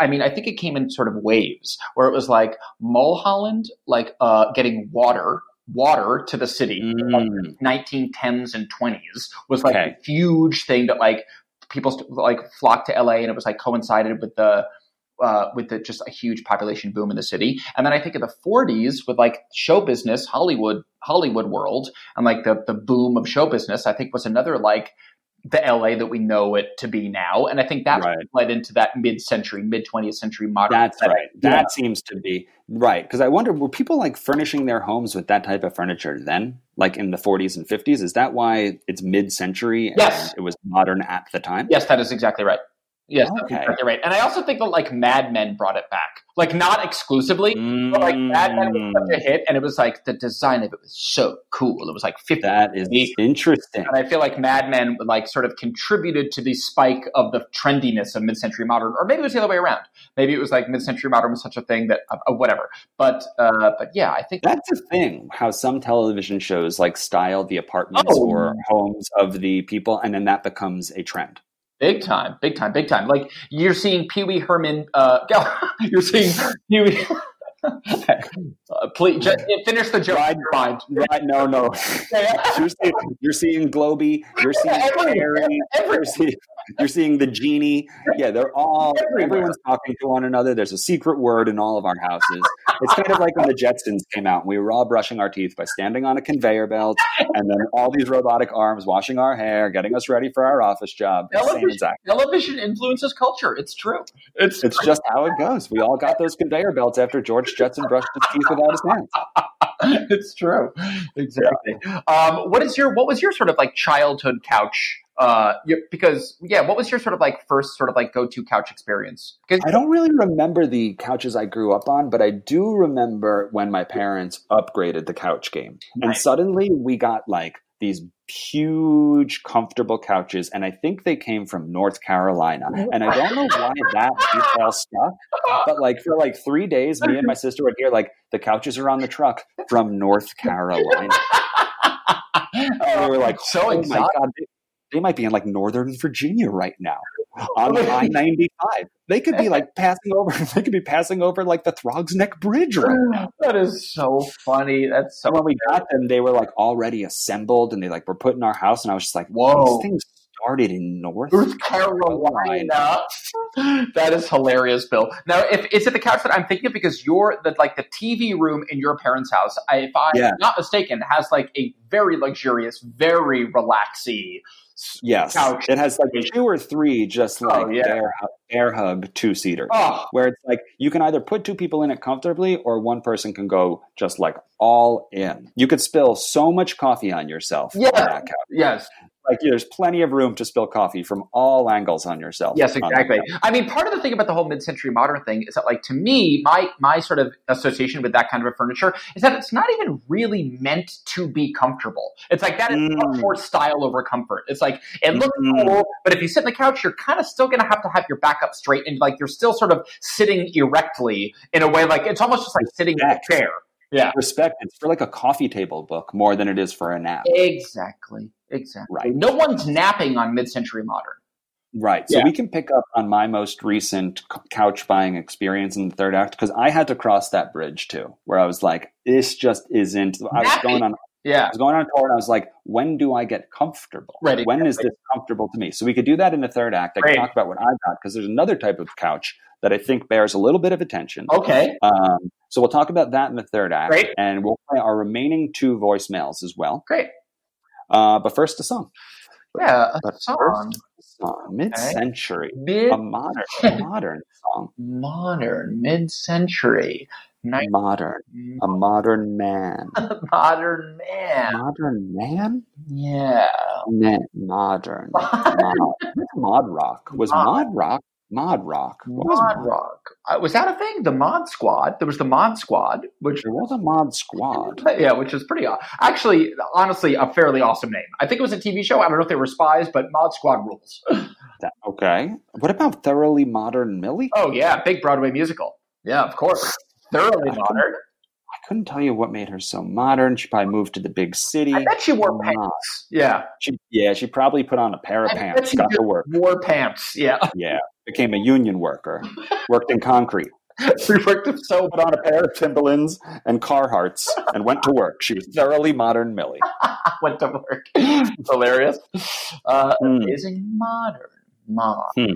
I mean, I think it came in sort of waves where it was like Mulholland, like uh, getting water, water to the city, like Mm. 1910s and 20s was like Okay. a huge thing that like people st- like flocked to LA and it was like coincided with the uh, with the just a huge population boom in the city. And then I think in the 40s with like show business, Hollywood, Hollywood world, and like the the boom of show business, I think was another like the LA that we know it to be now. And I think that Right. led into that mid century, mid 20th century modern. That's aesthetic. right. That seems to be right. Because I wonder, were people like furnishing their homes with that type of furniture then, like in the 40s and 50s? Is that why it's mid-century and Yes. it was modern at the time? Yes, that is exactly right. Yes, Okay. exactly right. And I also think that like Mad Men brought it back. Like not exclusively, but like Mad Men was such a Mm, hit and it was like the design of it was so cool. It was like 50 that is interesting. and I feel like Mad Men like sort of contributed to the spike of the trendiness of mid-century modern, or maybe it was the other way around. Maybe it was like mid-century modern was such a thing that uh, whatever. But uh, but yeah, I think That's the thing. How some television shows like style the apartments Oh. or homes of the people, and then that becomes a trend. Big time, big time, big time. Like you're seeing Pee Wee Herman. Uh, [LAUGHS] you're seeing Pee Wee. [LAUGHS] Uh, please just finish the joke. Ride- in your. Right? No, no. [LAUGHS] you're, seeing, you're seeing Globey. You're seeing Harry. You're seeing, you're seeing the genie. Yeah, they're all. Everywhere. Everyone's talking to one another. There's a secret word in all of our houses. It's kind of like when the Jetsons came out. and We were all brushing our teeth by standing on a conveyor belt, and then all these robotic arms washing our hair, getting us ready for our office job. Television, exact. television influences culture. It's true. It's It's just how it goes. We all got those conveyor belts after George Jetson brushed his teeth without his [LAUGHS] hands. it's true. Exactly. Um, what is your what was your sort of like childhood couch? Uh, because yeah, what was your sort of like first sort of like go to couch experience? I don't really remember the couches I grew up on, but I do remember when my parents upgraded the couch game. And suddenly we got like these huge, comfortable couches, and I think they came from North Carolina. And I don't know [LAUGHS] why that detail stuck, but like for like three days, me and my sister would hear like the couches are on the truck from North Carolina. [LAUGHS] And we were like, so oh my god, they, might be in like Northern Virginia right now [LAUGHS] on I ninety five. They could be like [LAUGHS] passing over. [LAUGHS] They could be passing over like the Throgs Neck Bridge right now. That is so funny. That's so And when we got them, they were like already assembled, and they like were put in our house. And I was just like, Whoa. these things started in North. North Carolina. that is hilarious, Bill. Now, if is it the couch that I'm thinking of? Because you're the like the TV room in your parents' house, I, if I'm Yeah. not mistaken, has like a very luxurious, very relaxy. Yes, Couch. it has like two or three just oh, like Oh, yeah. air, air hug two seater. Oh, Where it's like you can either put two people in it comfortably, or one person can go just like all in. You could spill so much coffee on yourself. Yeah. yes, like there's plenty of room to spill coffee from all angles on yourself. Yes, exactly. I mean, part of the thing about the whole mid-century modern thing is that, like, to me, my my sort of association with that kind of a furniture is that it's not even really meant to be comfortable. It's like that is Mm. more style over comfort. It's like it looks Mhm. cool, but if you sit in the couch, you're kind of still going to have to have your back up straight, and like you're still sort of sitting erectly in a way, like it's almost just like sitting in a chair. Yeah, Respect. It's for like a coffee table book more than it is for a nap. exactly, exactly. Right. No one's napping on mid-century modern. Right. So Yeah. we can pick up on my most recent couch buying experience in the third act because I had to cross that bridge too, where I was like, this just isn't. I was going on. Yeah, I was going on a tour and I was like, when do I get comfortable? Right, When is exactly. this comfortable to me? So we could do that in the third act. I Great. can talk about what I got because there's another type of couch that I think bears a little bit of attention. okay, Um, so we'll talk about that in the third act, Great. and we'll play our remaining two voicemails as well. great. Uh, but first, a song. Yeah, a But song. first, a song, mid-century, Mid a modern, modern song, modern, mid-century, modern, a modern man, A [LAUGHS] modern man. modern man, Yeah. Man, modern, [LAUGHS] mod, mod rock was Mod. mod rock, mod rock. What was Mod mod? Rock. Uh, was that a thing? The Mod Squad. There was the Mod Squad, which There was a mod squad. [LAUGHS] yeah, which is pretty actually, honestly, a fairly awesome name. I think it was a TV show. I don't know if they were spies, but Mod Squad rules. Okay. What about thoroughly modern Millie? Oh yeah, big Broadway musical. Yeah, of course. Thoroughly modern. Couldn't tell you what made her so modern. She probably moved to the big city. I bet she wore Mod. pants. Yeah, She, yeah, she probably put on a pair of I pants, she got to work. wore pants. Yeah, Yeah, became a union worker, worked in concrete, [LAUGHS] she worked so put on a pair of Timberlands and Carhartts, and went to work. She was thoroughly modern Millie. [LAUGHS] went to work. Hilarious. Uh, Hmm. amazing modern mom. Hmm.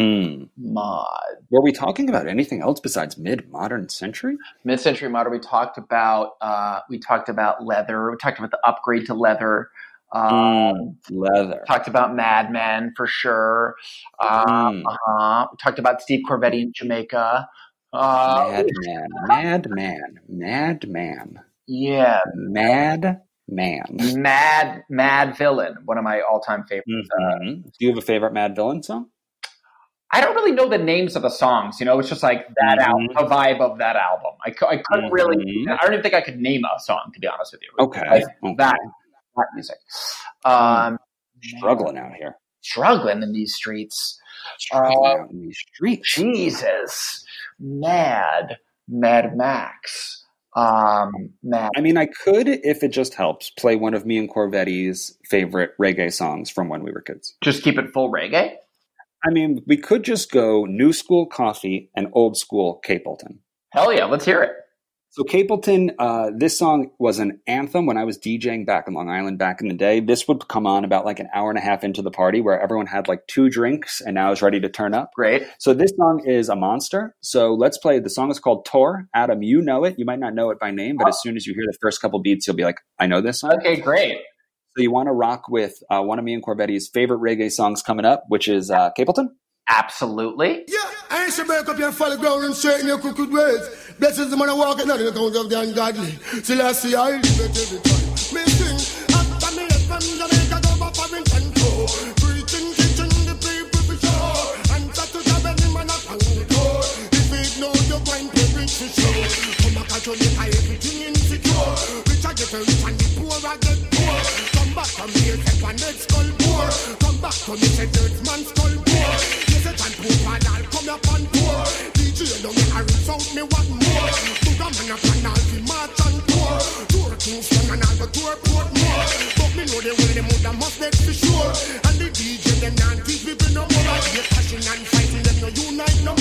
Hmm. mod Were we talking about anything else besides mid-modern century? mid-century modern. We talked about uh, we talked about leather. We talked about the upgrade to leather. Um, Mm, leather. Talked about Mad Men for sure. Um, Mm. uh-huh. We talked about Steve Corvetti in Jamaica. Uh, Madman, madman, madman, yeah, madman. Mad Madvillain, one of my all-time favorites. Mhm. Do you have a favorite Madvillain song? I don't really know the names of the songs. You know, it's just like that Mhm. album, the vibe of that album. I, I couldn't really. Mhm. I don't even think I could name a song to be honest with you. Okay, Like okay. that that music. Um, Struggling out here. struggling in these streets. Struggling Uh, out in these streets. Jesus, Mad Mad Max. Um, Mad. I mean, I could, if it just helps, play one of me and Corvetti's favorite reggae songs from when we were kids. Just keep it full reggae. I mean, we could just go new school coffee and old school Capleton. Hell yeah, let's hear it. So Capleton, uh, this song was an anthem when I was DJing back in Long Island back in the day. This would come on about like an hour and a half into the party where everyone had like two drinks and now is ready to turn up. Great. So this song is a monster. So let's play. The song is called Tour. Adam, you know it. You might not know it by name, but as soon as you hear the first couple beats, you'll be like, I know this song. Okay, great. So you want to rock with uh, one of me and Corbetti's favorite reggae songs coming up, which is uh, Capleton. Absolutely. Yeah, I ain't should break up your follow ground and straighten your crooked ways. Blessings the man I walk in the account of the ungodly. Still I see I live it every time. Me sing after me left from Jamaica go back for Tour. Preaching, teaching the people for sure. And start to grab any man up on the door. If it know you're going to reach for sure. Come back to Jamaica, everything insecure. Rich I get rich and the poor I get poor. Come back from here, take one next skull poor. Come back to me, say dirt man skull poor. Yes, it and poor and I'll come up on poor. DJ don't get a result, me want more. Buga man up and I'll be march and tour. Tour Kingston and I'll go tour Portmore. But me know the way the mother must make for sure. And the DJ them not teach people no more. Get passion and fighting them no unite no more.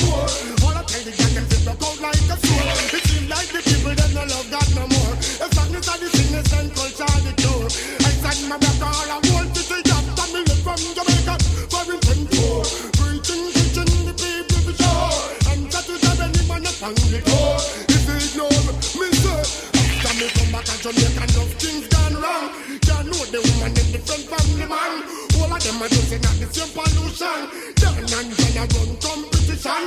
On the door. If they ignore me, sir. After me come back and Jamaica, enough things gone wrong. Can't know the woman in different family man. All of them are just in the same pollution. Dan and Jan a run competition.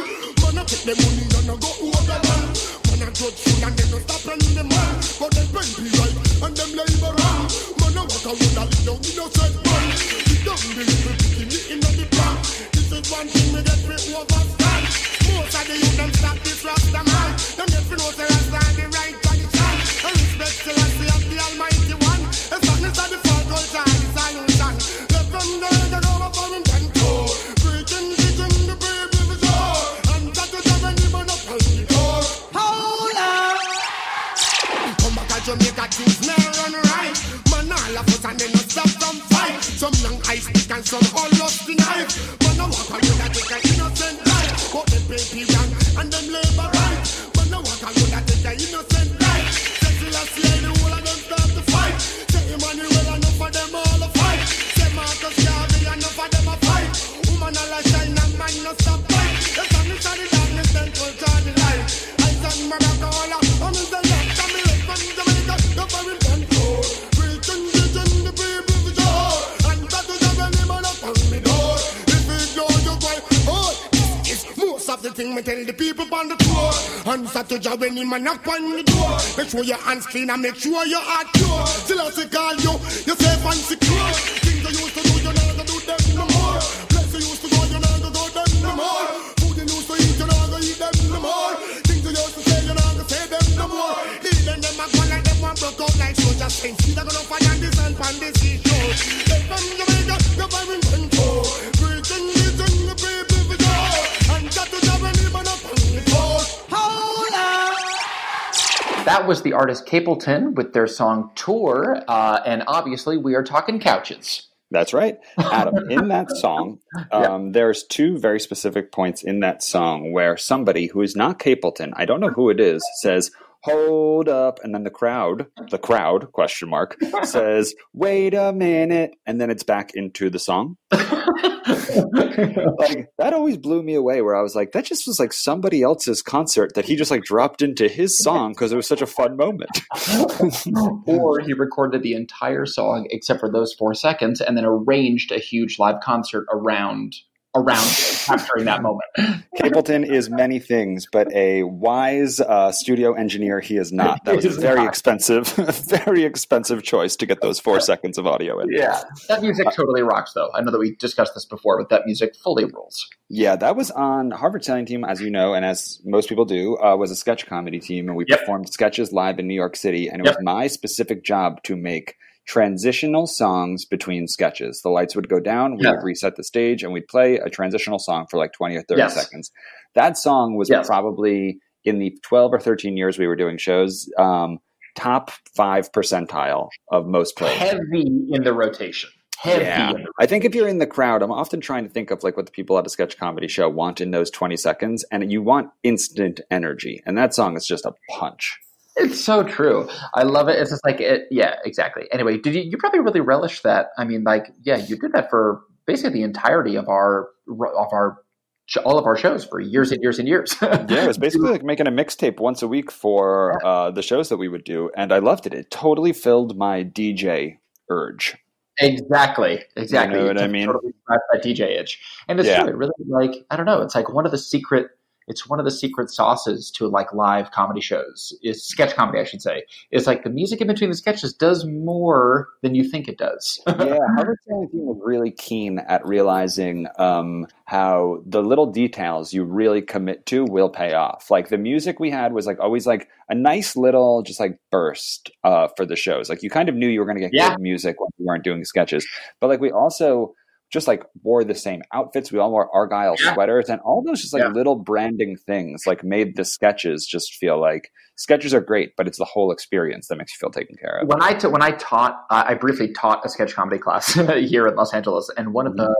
Man a take the money and a go over man. Man a judge food and they no stop on tell the people on the tour. Answer to job when him a knock on the door. Make sure your hands clean and make sure your heart pure. Till I say call you, you safe and secure. Things you used to do, you not gonna do them no more. Place you used to go, you not gonna go them no more. Food you used to eat, you not gonna eat them no more. Things you used to say, you not gonna say them no more. Leave them, a go like them one broke out like soldier saints. They're gonna fire this and pan this That was the artist Capleton with their song Tour. Uh, and obviously, we are talking couches. That's right. Adam, in that [LAUGHS] song, um, there's two very specific points in that song where somebody who is not Capleton, I don't know who it is, says, hold up. And then the crowd, the crowd, question mark, [LAUGHS] says, wait a minute. And then it's back into the song. [LAUGHS] like that always blew me away where I was like, that just was like somebody else's concert that he just like dropped into his song because it was such a fun moment. [LAUGHS] or he recorded the entire song except for those four seconds and then arranged a huge live concert around around capturing that moment. [LAUGHS] Capleton is many things, but a wise uh, studio engineer he is not. That was a very not. expensive, [LAUGHS] very expensive choice to get those four seconds of audio in. Yeah, that music totally rocks, though. I know that we discussed this before, but that music fully rules. Yeah, that was on Harvard Sailing Team, as you know, and as most people do, uh, was a sketch comedy team, and we Yep. performed sketches live in New York City, and it Yep. was my specific job to make transitional songs between sketches. The lights would go down, we Yeah. would reset the stage, and we'd play a transitional song for like 20 or 30 Yes. seconds. That song was Yes. probably in the 12 or 13 years we were doing shows, um, top five percentile of most plays. Heavy in the rotation. heavy. Yeah. in the- I think if you're in the crowd, I'm often trying to think of like what the people at a sketch comedy show want in those 20 seconds, and you want instant energy. And that song is just a punch. It's so true. I love it. It's just like it. Yeah, exactly. Anyway, did you? You probably really relish that. I mean, like, yeah, you did that for basically the entirety of our of our all of our shows for years and years and years. [LAUGHS] Yeah, it was basically like making a mixtape once a week for uh, the shows that we would do, and I loved it. It totally filled my DJ urge. Exactly. Exactly. You know what I mean? Totally that DJ itch, and it's Yeah. true. It really like I don't know. It's like one of the secret. It's one of the secret sauces to like live comedy shows. Is sketch comedy, I should say. It's like the music in between the sketches does more than you think it does. [LAUGHS] yeah, Team was really keen at realizing um, how the little details you really commit to will pay off. Like the music we had was like always like a nice little just like burst uh, for the shows. Like you kind of knew you were going to get Yeah. good music when you weren't doing sketches, but like we also just like wore the same outfits. We all wore Argyle Yeah. sweaters, and all those just like Yeah. little branding things like made the sketches just feel like sketches are great, but it's the whole experience that makes you feel taken care of. when I t- when I taught, uh, I briefly taught a sketch comedy class [LAUGHS] here in Los Angeles, and one of the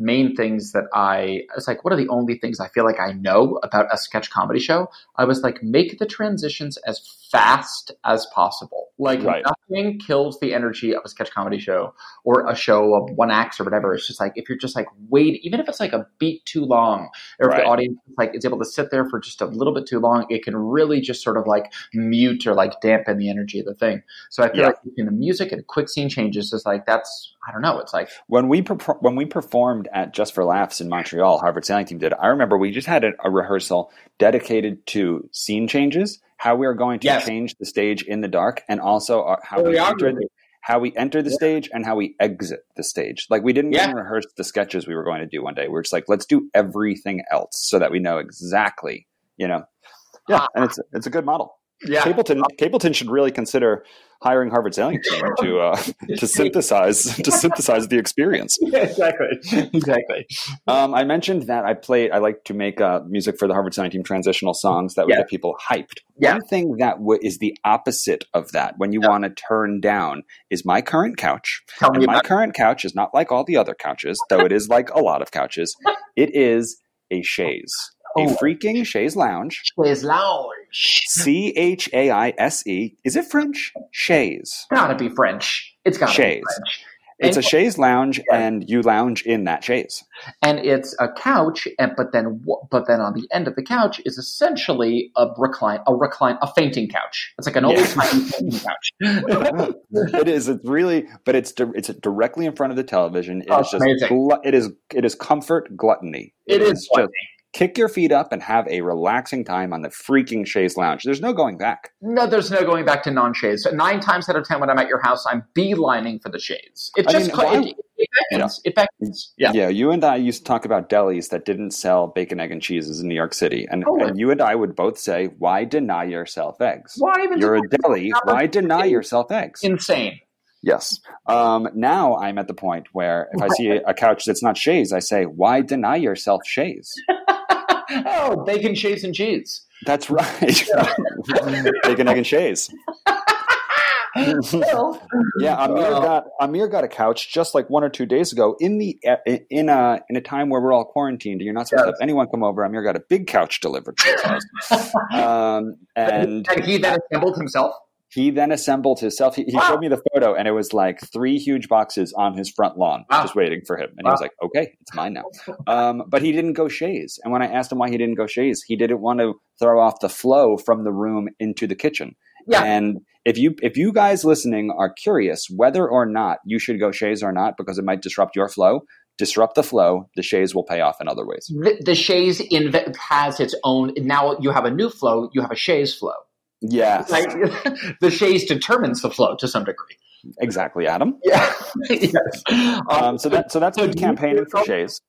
main things that I it's like one of the only things I feel like I know about a sketch comedy show. I was like, make the transitions as fast as possible. Like Right. nothing kills the energy of a sketch comedy show or a show of one acts or whatever. It's just like if you're just like wait, even if it's like a beat too long, or if Right. the audience like is able to sit there for just a little bit too long, it can really just sort of like mute or like dampen the energy of the thing. So I feel Yeah. like between the music and quick scene changes is like that's I don't know. It's like when we per- when we performed at Just for Laughs in Montreal, Harvard Sailing Team did. I remember we just had a, a rehearsal dedicated to scene changes, how we are going to Yes. change the stage in the dark, and also uh, how we Choreography. enter the, how we enter the stage and how we exit the stage. Like we didn't Yeah. even rehearse the sketches we were going to do one day. We are just like, let's do everything else so that we know exactly, you know. Yeah, and it's it's a good model. yeah. Capleton Capleton should really consider hiring Harvard Sailing Team to uh, [LAUGHS] to synthesize to synthesize the experience. Yeah, [LAUGHS] exactly. Exactly. Um, I mentioned that I play. I like to make uh, music for the Harvard Sailing Team transitional songs that would Yeah. get people hyped. Yeah. One thing that w- is the opposite of that, when you Yeah. want to turn down, is my current couch. Tell And my current couch is not like all the other couches, though it is like a lot of couches. [LAUGHS] It is a chaise, a Oh. freaking chaise lounge. Chaise lounge. C H A I S E. Is it French? Chaise. Gotta be French. It's gotta Chaise. be French. It's a chaise lounge, Yeah. and you lounge in that chaise. and it's a couch, and but then but then on the end of the couch is essentially a recline, a recline, a fainting couch. It's like an old Yeah. fainting couch. [LAUGHS] it is. It's really, but it's it's directly in front of the television. It oh, is Oh, just amazing. it is it is comfort gluttony. It is just kick your feet up and have a relaxing time on the freaking chaise lounge. There's no going back. No, there's no going back to non-shades. Nine times out of ten, when I'm at your house, I'm beelining for the shades. It I just mean, it, it beckons. It beckons. Yeah. yeah, you and I used to talk about delis that didn't sell bacon, egg, and cheeses in New York City, and, Oh, and you and I would both say, "Why deny yourself eggs? Why even? You're a deli. Why deny yourself eggs?" Insane. Yes. Um, now I'm at the point where if I see a, a couch that's not chaise, I say, "Why deny yourself chaise?" [LAUGHS] oh, bacon, shades, and cheese. That's right. [LAUGHS] [LAUGHS] Bacon, egg, and chaise. Well, [LAUGHS] Yeah, Amir Uh, got Amir got a couch just like one or two days ago in the in a in a time where we're all quarantined. and You're not supposed to have anyone come over. Amir got a big couch delivered to his house, um, and and he then assembled himself. He then assembled himself. He, he Wow. showed me the photo, and it was like three huge boxes on his front lawn, Wow. just waiting for him. And he was like, "Okay, it's mine now." Um, but he didn't go chaise. And when I asked him why he didn't go chaise, he didn't want to throw off the flow from the room into the kitchen. Yeah. And if you if you guys listening are curious whether or not you should go chaise or not because it might disrupt your flow, disrupt the flow. The chaise will pay off in other ways. The, the chaise inve- has its own. Now you have a new flow. You have a chaise flow. Yeah, Like, [LAUGHS] the chaise determines the flow to some degree. exactly, Adam. Yeah. [LAUGHS] yes. Um, so that so that's so campaigning for chaise.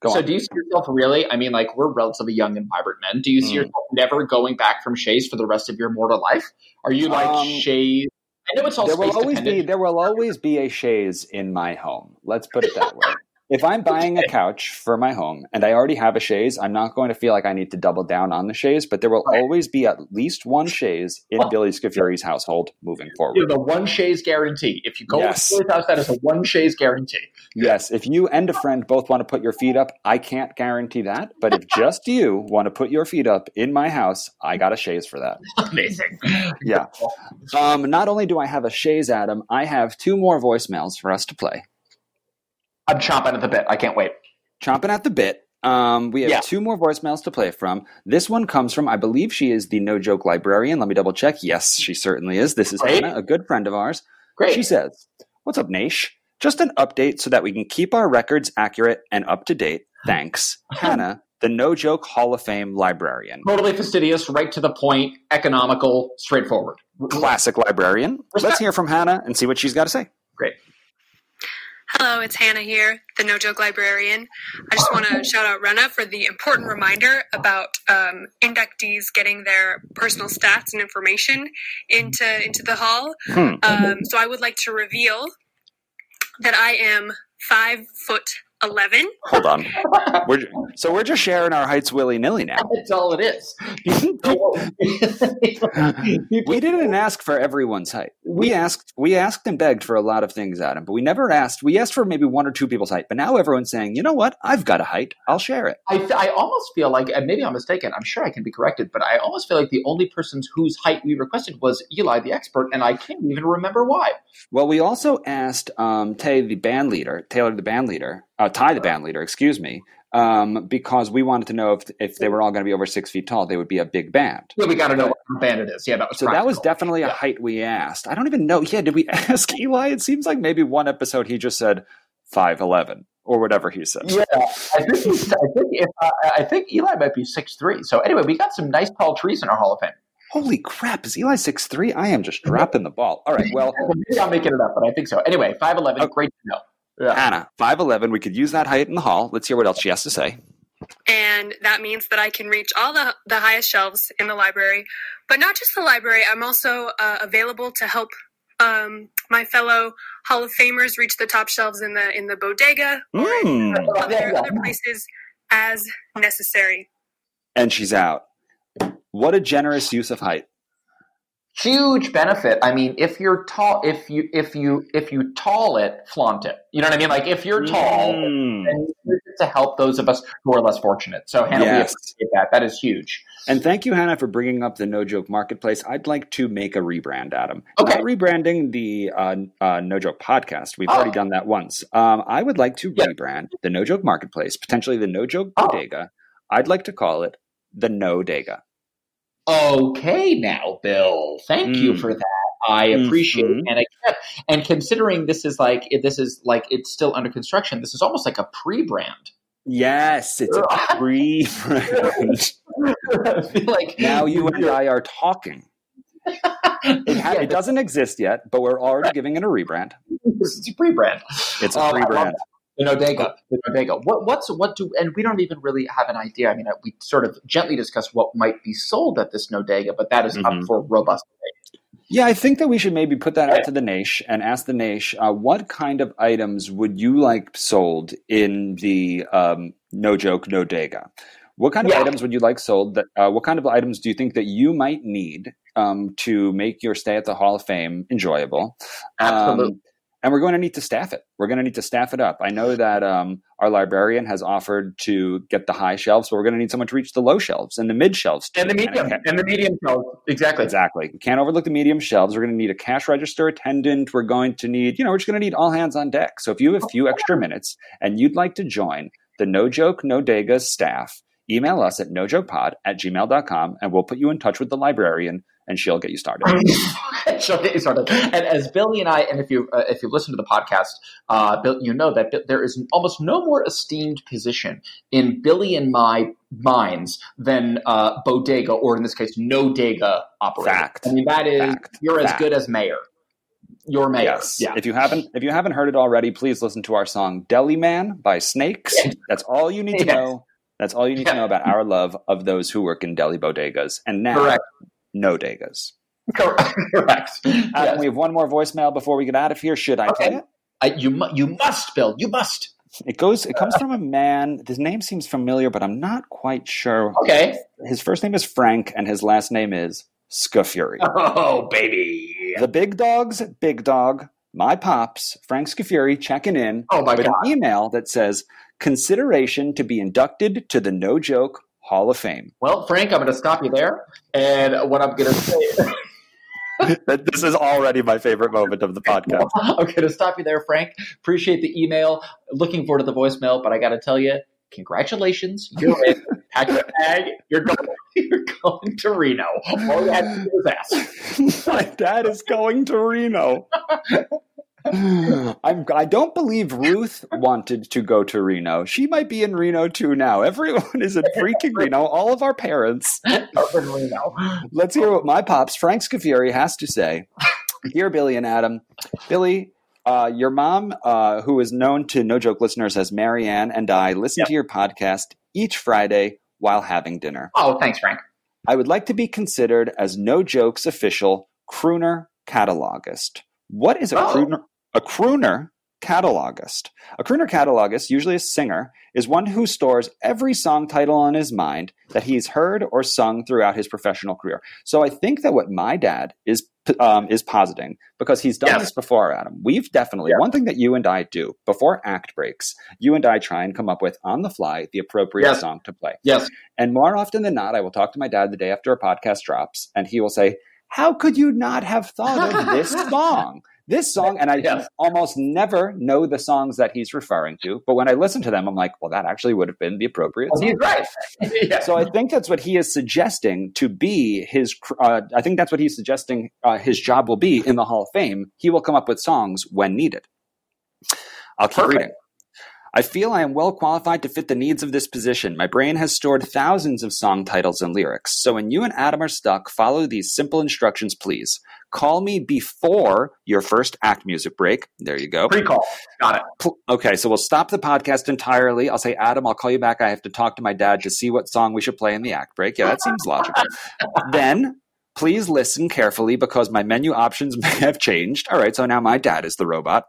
Go so on. do you see yourself really? I mean, like we're relatively young and vibrant men. Do you see Mm. yourself never going back from chaise for the rest of your mortal life? Are you like Um, chaise? I know it's all there will always be there will always be a chaise in my home. Let's put it that way. If I'm buying a couch for my home and I already have a chaise, I'm not going to feel like I need to double down on the chaise, but there will Right. always be at least one chaise in Billy Scafuri's household moving You forward. have the one chaise guarantee. If you go Yes. to his house, that is a one chaise guarantee. Yes, if you and a friend both want to put your feet up, I can't guarantee that. But if [LAUGHS] just you want to put your feet up in my house, I got a chaise for that. [LAUGHS] Amazing. Yeah. Um, not only do I have a chaise, Adam, I have two more voicemails for us to play. I'm chomping at the bit. I can't wait. Chomping at the bit. Um, we have Yeah. two more voicemails to play from. This one comes from, I believe she is the No Joke librarian. Let me double check. Yes, she certainly is. This is Great. Hannah, a good friend of ours. Great. She says, What's up, Naish? Just an update so that we can keep our records accurate and up to date. Thanks. [LAUGHS] Hannah, the No Joke Hall of Fame librarian. totally fastidious, right to the point, economical, straightforward. Classic librarian. Let's hear from Hannah and see what she's got to say. Great. Hello, it's Hannah here, the No Joke Librarian. I just want to shout out Rena for the important reminder about um, inductees getting their personal stats and information into into the hall. Hmm. Um, so I would like to reveal that I am five foot eleven. Hold on. [LAUGHS] We're, so we're just sharing our heights willy nilly now. [LAUGHS] That's all it is. [LAUGHS] We didn't ask for everyone's height. We asked, we asked and begged for a lot of things, Adam, but we never asked. We asked for maybe one or two people's height, but now everyone's saying, you know what? I've got a height. I'll share it. I, I almost feel like, and maybe I'm mistaken, I'm sure I can be corrected, but I almost feel like the only person whose height we requested was Eli the expert, and I can't even remember why. Well, we also asked um, Tay, the band leader, Taylor, the band leader, uh, Ty, the band leader, excuse me, um, because we wanted to know if if they were all going to be over six feet tall, they would be a big band. Yeah, we got to know what band it is. Yeah, that was So that was definitely a Yeah. height we asked. I don't even know. Yeah, did we [LAUGHS] ask Eli? It seems like maybe one episode he just said five eleven or whatever he said. Yeah, I think he's, I think if, uh, I think Eli might be six three. So anyway, we got some nice tall trees in our Hall of Fame. Holy crap! Is Eli six three? I am just dropping the ball. All right. Well, [LAUGHS] Maybe I'm making it up, but I think so. Anyway, five eleven, Oh. great to know. Yeah. Hannah, five eleven. We could use that height in the hall. Let's hear what else she has to say. and that means that I can reach all the, the highest shelves in the library. But not just the library, I'm also uh, available to help um, my fellow Hall of Famers reach the top shelves in the in the bodega or in Mm. other, other places as necessary. And she's out. What a generous use of height. Huge benefit. I mean, if you're tall, if you if you if you tall it, flaunt it. You know what I mean? Like if you're tall, Mm. and use it to help those of us who are less fortunate. So Hannah, Yes. we appreciate that. That is huge. And thank you, Hannah, for bringing up the No Joke Marketplace. I'd like to make a rebrand, Adam. Okay. Not rebranding the uh, uh, No Joke podcast. We've Oh. already done that once. Um, I would like to Yeah. rebrand the No Joke Marketplace, potentially the No Joke Oh. Bodega. I'd like to call it the No Dega. Okay, now, Bill. Thank you Mm. for that. I appreciate Mhm. it. And again, and considering this is like this is like it's still under construction, this is almost like a pre-brand. Yes, it's a [LAUGHS] pre-brand. [LAUGHS] like now you and I are talking. It, ha- [LAUGHS] Yeah, it doesn't exist yet, but we're already giving it a rebrand. It's a pre-brand. It's a Um, I love rebrand. that. The Nodega, the Nodega. What, what's what do and we don't even really have an idea. I mean, uh, we sort of gently discuss what might be sold at this Nodega, but that is up Mhm. for robust debate. Yeah, I think that we should maybe put that out to the Naish and ask the Naish uh, what kind of items would you like sold in the um, No Joke No Dega? What kind of Yeah. items would you like sold? That uh, what kind of items do you think that you might need um, to make your stay at the Hall of Fame enjoyable? Absolutely. Um, and we're going to need to staff it. We're going to need to staff it up. I know that um, our librarian has offered to get the high shelves, but we're going to need someone to reach the low shelves and the mid shelves. too. And the medium, a- and the medium shelves. Exactly. Exactly. We can't overlook the medium shelves. We're going to need a cash register attendant. We're going to need, you know, we're just going to need all hands on deck. So if you have a few extra minutes and you'd like to join the No Joke No Degas staff, email us at nojokepod at gmail.com and we'll put you in touch with the librarian and she'll get you started. [LAUGHS] She'll get you started. And as Billy and I, and if you uh, if you listen to the podcast, uh, Bill, you know that there is almost no more esteemed position in Billy and my minds than uh, bodega, or in this case, no dega operator. Fact. I mean, that is Fact. you're as Fact. good as mayor. You're mayor. Yes. Yeah. If you haven't if you haven't heard it already, please listen to our song Deli Man by Snakes. That's all you need to Yes. know. That's all you need to know about our love of those who work in deli bodegas and now Correct. No degas. Correct. [LAUGHS] Adam, uh, Yes. we have one more voicemail before we get out of here. Should I Okay. play it? I, you mu- you must, Bill. You must. It goes. It comes uh, from a man. His name seems familiar, but I'm not quite sure. Okay. His first name is Frank, and his last name is Scafuri. [LAUGHS] Oh, baby. The big dog's big dog, my pops, Frank Scafuri, checking in Oh, my with God. an email that says consideration to be inducted to the No Joke Hall of Fame. Well, Frank, I'm going to stop you there. And what I'm going to say, [LAUGHS] [LAUGHS] this is already my favorite moment of the podcast. [LAUGHS] I'm going to stop you there, Frank. Appreciate the email. Looking forward to the voicemail, but I got to tell you, congratulations. You're in. Pack your bag. You're going, you're going to Reno. All you had to do was ask. my dad is going to Reno. [SIGHS] I'm, I don't believe Ruth wanted to go to Reno. She might be in Reno too now. Everyone is in freaking Reno. All of our parents. Up in Reno. Let's hear what my pops, Frank Scafuri, has to say. Dear Billy and Adam, Billy, uh, your mom, uh, who is known to No Joke listeners as Marianne, and I listen Yep. to your podcast each Friday while having dinner. Oh, thanks, Frank. I would like to be considered as No Joke's official crooner catalogist. What is a Oh. crooner? A crooner catalogist. A crooner catalogist, usually a singer, is one who stores every song title on his mind that he's heard or sung throughout his professional career. So I think that what my dad is um, is positing because he's done Yes. this before, Adam. We've definitely Yeah. one thing that you and I do before act breaks. You and I try and come up with on the fly the appropriate Yes. song to play. Yes. And more often than not, I will talk to my dad the day after a podcast drops, and he will say, How could you not have thought of this [LAUGHS] song? This song, and I Yes. almost never know the songs that he's referring to, but when I listen to them, I'm like, well, that actually would have been the appropriate Well, he's right. [LAUGHS] yeah. So I think that's what he is suggesting to be his. Uh, I think that's what he's suggesting uh, his job will be in the Hall of Fame. He will come up with songs when needed. I'll keep Perfect. reading. I feel I am well qualified to fit the needs of this position. My brain has stored thousands of song titles and lyrics. So when you and Adam are stuck, follow these simple instructions, please. Call me before your first act music break. There you go. Pre-call. Got it. Okay, so we'll stop the podcast entirely. I'll say, Adam, I'll call you back. I have to talk to my dad to see what song we should play in the act break. Yeah, that seems logical. [LAUGHS] then, please listen carefully because my menu options [LAUGHS] may have changed. All right, so now my dad is the robot.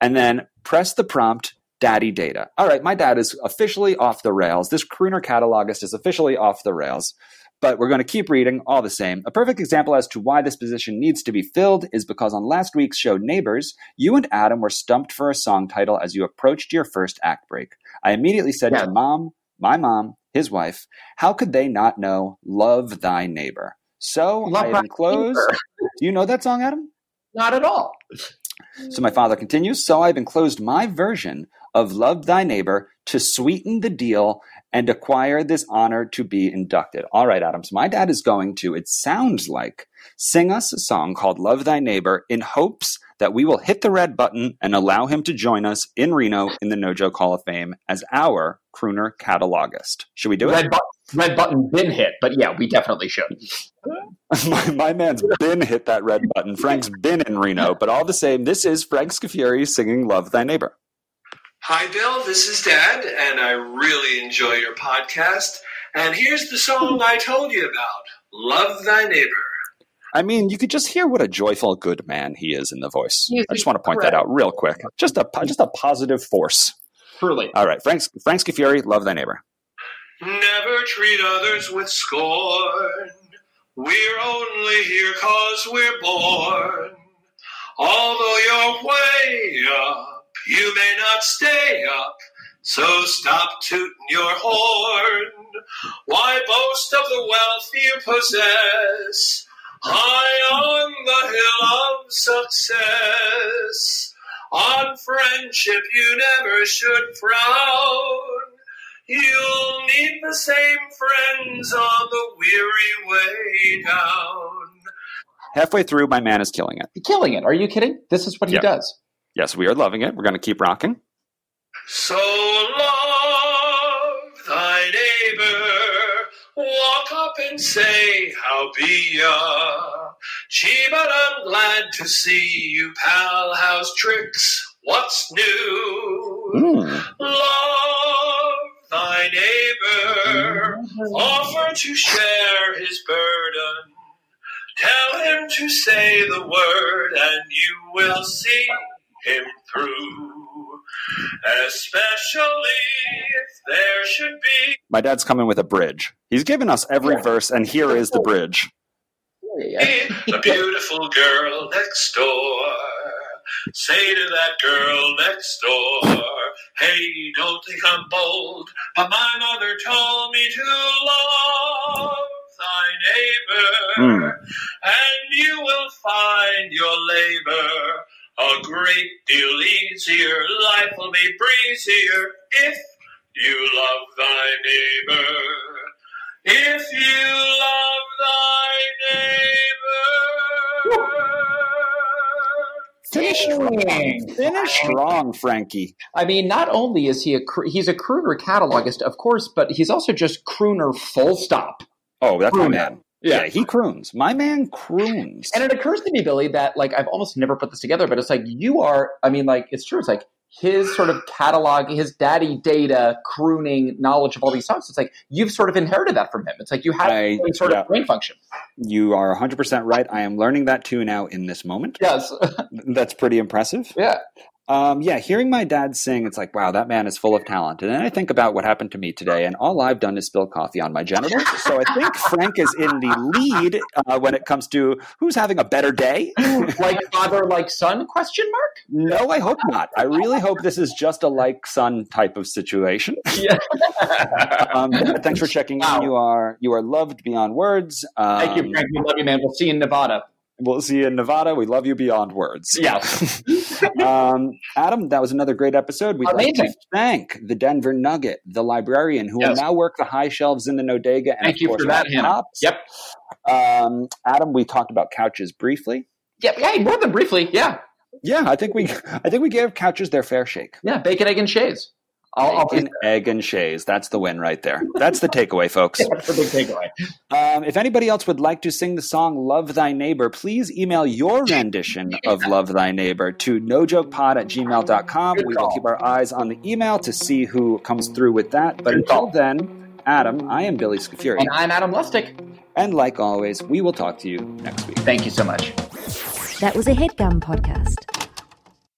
And then press the prompt, Daddy Data. All right, my dad is officially off the rails. This crooner catalogist is officially off the rails. But we're going to keep reading all the same. A perfect example as to why this position needs to be filled is because on last week's show, Neighbors, you and Adam were stumped for a song title as you approached your first act break. I immediately said Yeah. to mom, my mom, his wife, how could they not know Love Thy Neighbor? So Love I enclosed. Do you know that song, Adam? Not at all. So my father continues, so I've enclosed my version of Love Thy Neighbor to sweeten the deal and acquire this honor to be inducted. All right, Adam. So my dad is going to, it sounds like, sing us a song called Love Thy Neighbor in hopes that we will hit the red button and allow him to join us in Reno in the No Joke Hall of Fame as our crooner catalogist. Should we do it? Red, bu- red button been hit, but yeah, we definitely should. [LAUGHS] my, my man's been hit that red button. Frank's been in Reno, but all the same, this is Frank Scafuri singing Love Thy Neighbor. Hi, Bill. This is Dad, and I really enjoy your podcast. And here's the song I told you about Love Thy Neighbor. I mean, you could just hear what a joyful, good man he is in the voice. He I just want to point that out real quick. Just a just a positive force. Truly. All right, Frank Frank Scafuri, love thy neighbor. Never treat others with scorn. We're only here 'cause we're born. Although you're way up, you may not stay up. So stop tooting your horn. Why boast of the wealth you possess? High on the hill of success. On friendship you never should frown. You'll need the same friends on the weary way down. Halfway through, my man is killing it. Killing it. Are you kidding? This is what he Yeah. does. Yes, we are loving it. We're going to keep rocking. So love thy neighbor. Walk up and say, How be ya? Gee, but I'm glad to see you, pal. How's tricks? What's new? Mm. Love thy neighbor. Offer to share his burden. Tell him to say the word, and you will see him through. especially if there should be. My dad's coming with a bridge. He's given us every verse, and here is the bridge. a beautiful girl next door. Say to that girl next door, hey, don't think I'm bold, but my mother told me to love thy neighbor, hmm. and you will find your labor a great deal easier. Life will be breezier if you love thy neighbor. If you love thy neighbor. Finish strong. Finish strong, Frankie. I mean, not only is he a cr- he's a crooner catalogist, of course, but he's also just crooner full stop. Oh, that's my man. Yeah. he croons. My man croons. And it occurs to me, Billy, that like I've almost never put this together, but it's like you are. I mean, like it's true. It's like his sort of catalog, his daddy data crooning knowledge of all these songs. It's like you've sort of inherited that from him. It's like you have I- sort yeah. of brain function. You are 100% right. I am learning that too now in this moment. Yes. [LAUGHS] That's pretty impressive. yeah. Um, yeah, hearing my dad sing, it's like, wow, that man is full of talent. And then I think about what happened to me today, and all I've done is spill coffee on my genitals. So I think Frank is in the lead uh, when it comes to who's having a better day. [LAUGHS] like father, like son? Question mark. No, I hope not. I really hope this is just a like son type of situation. Yeah. [LAUGHS] Um, thanks for checking Wow. in. You are you are loved beyond words. Um, Thank you, Frank. We love you, man. We'll see you in Nevada. We'll see you in Nevada. We love you beyond words. Yeah. [LAUGHS] um, Adam, that was another great episode. We'd like to thank the Denver Nugget, the librarian, who will now work the high shelves in the Nodega. And Thank you for that. Pops. Yep. Um, Adam, we talked about couches briefly. Yep. Yeah. More than briefly. Yeah. Yeah, I think we, I think we gave couches their fair shake. Yeah. Bacon, egg, and chaise. I'll, I'll Bacon, egg, and chaise. That's the win right there. That's the takeaway, folks. [LAUGHS] That's the big takeaway. Um, if anybody else would like to sing the song Love Thy Neighbor, please email your rendition of Love Thy Neighbor to nojokepod at gmail.com. Good We will keep our eyes on the email to see who comes through with that. But Good until call. then, Adam, I am Billy Scafuri. And I'm Adam Lustick. And like always, we will talk to you next week. Thank you so much. That was a headgum podcast.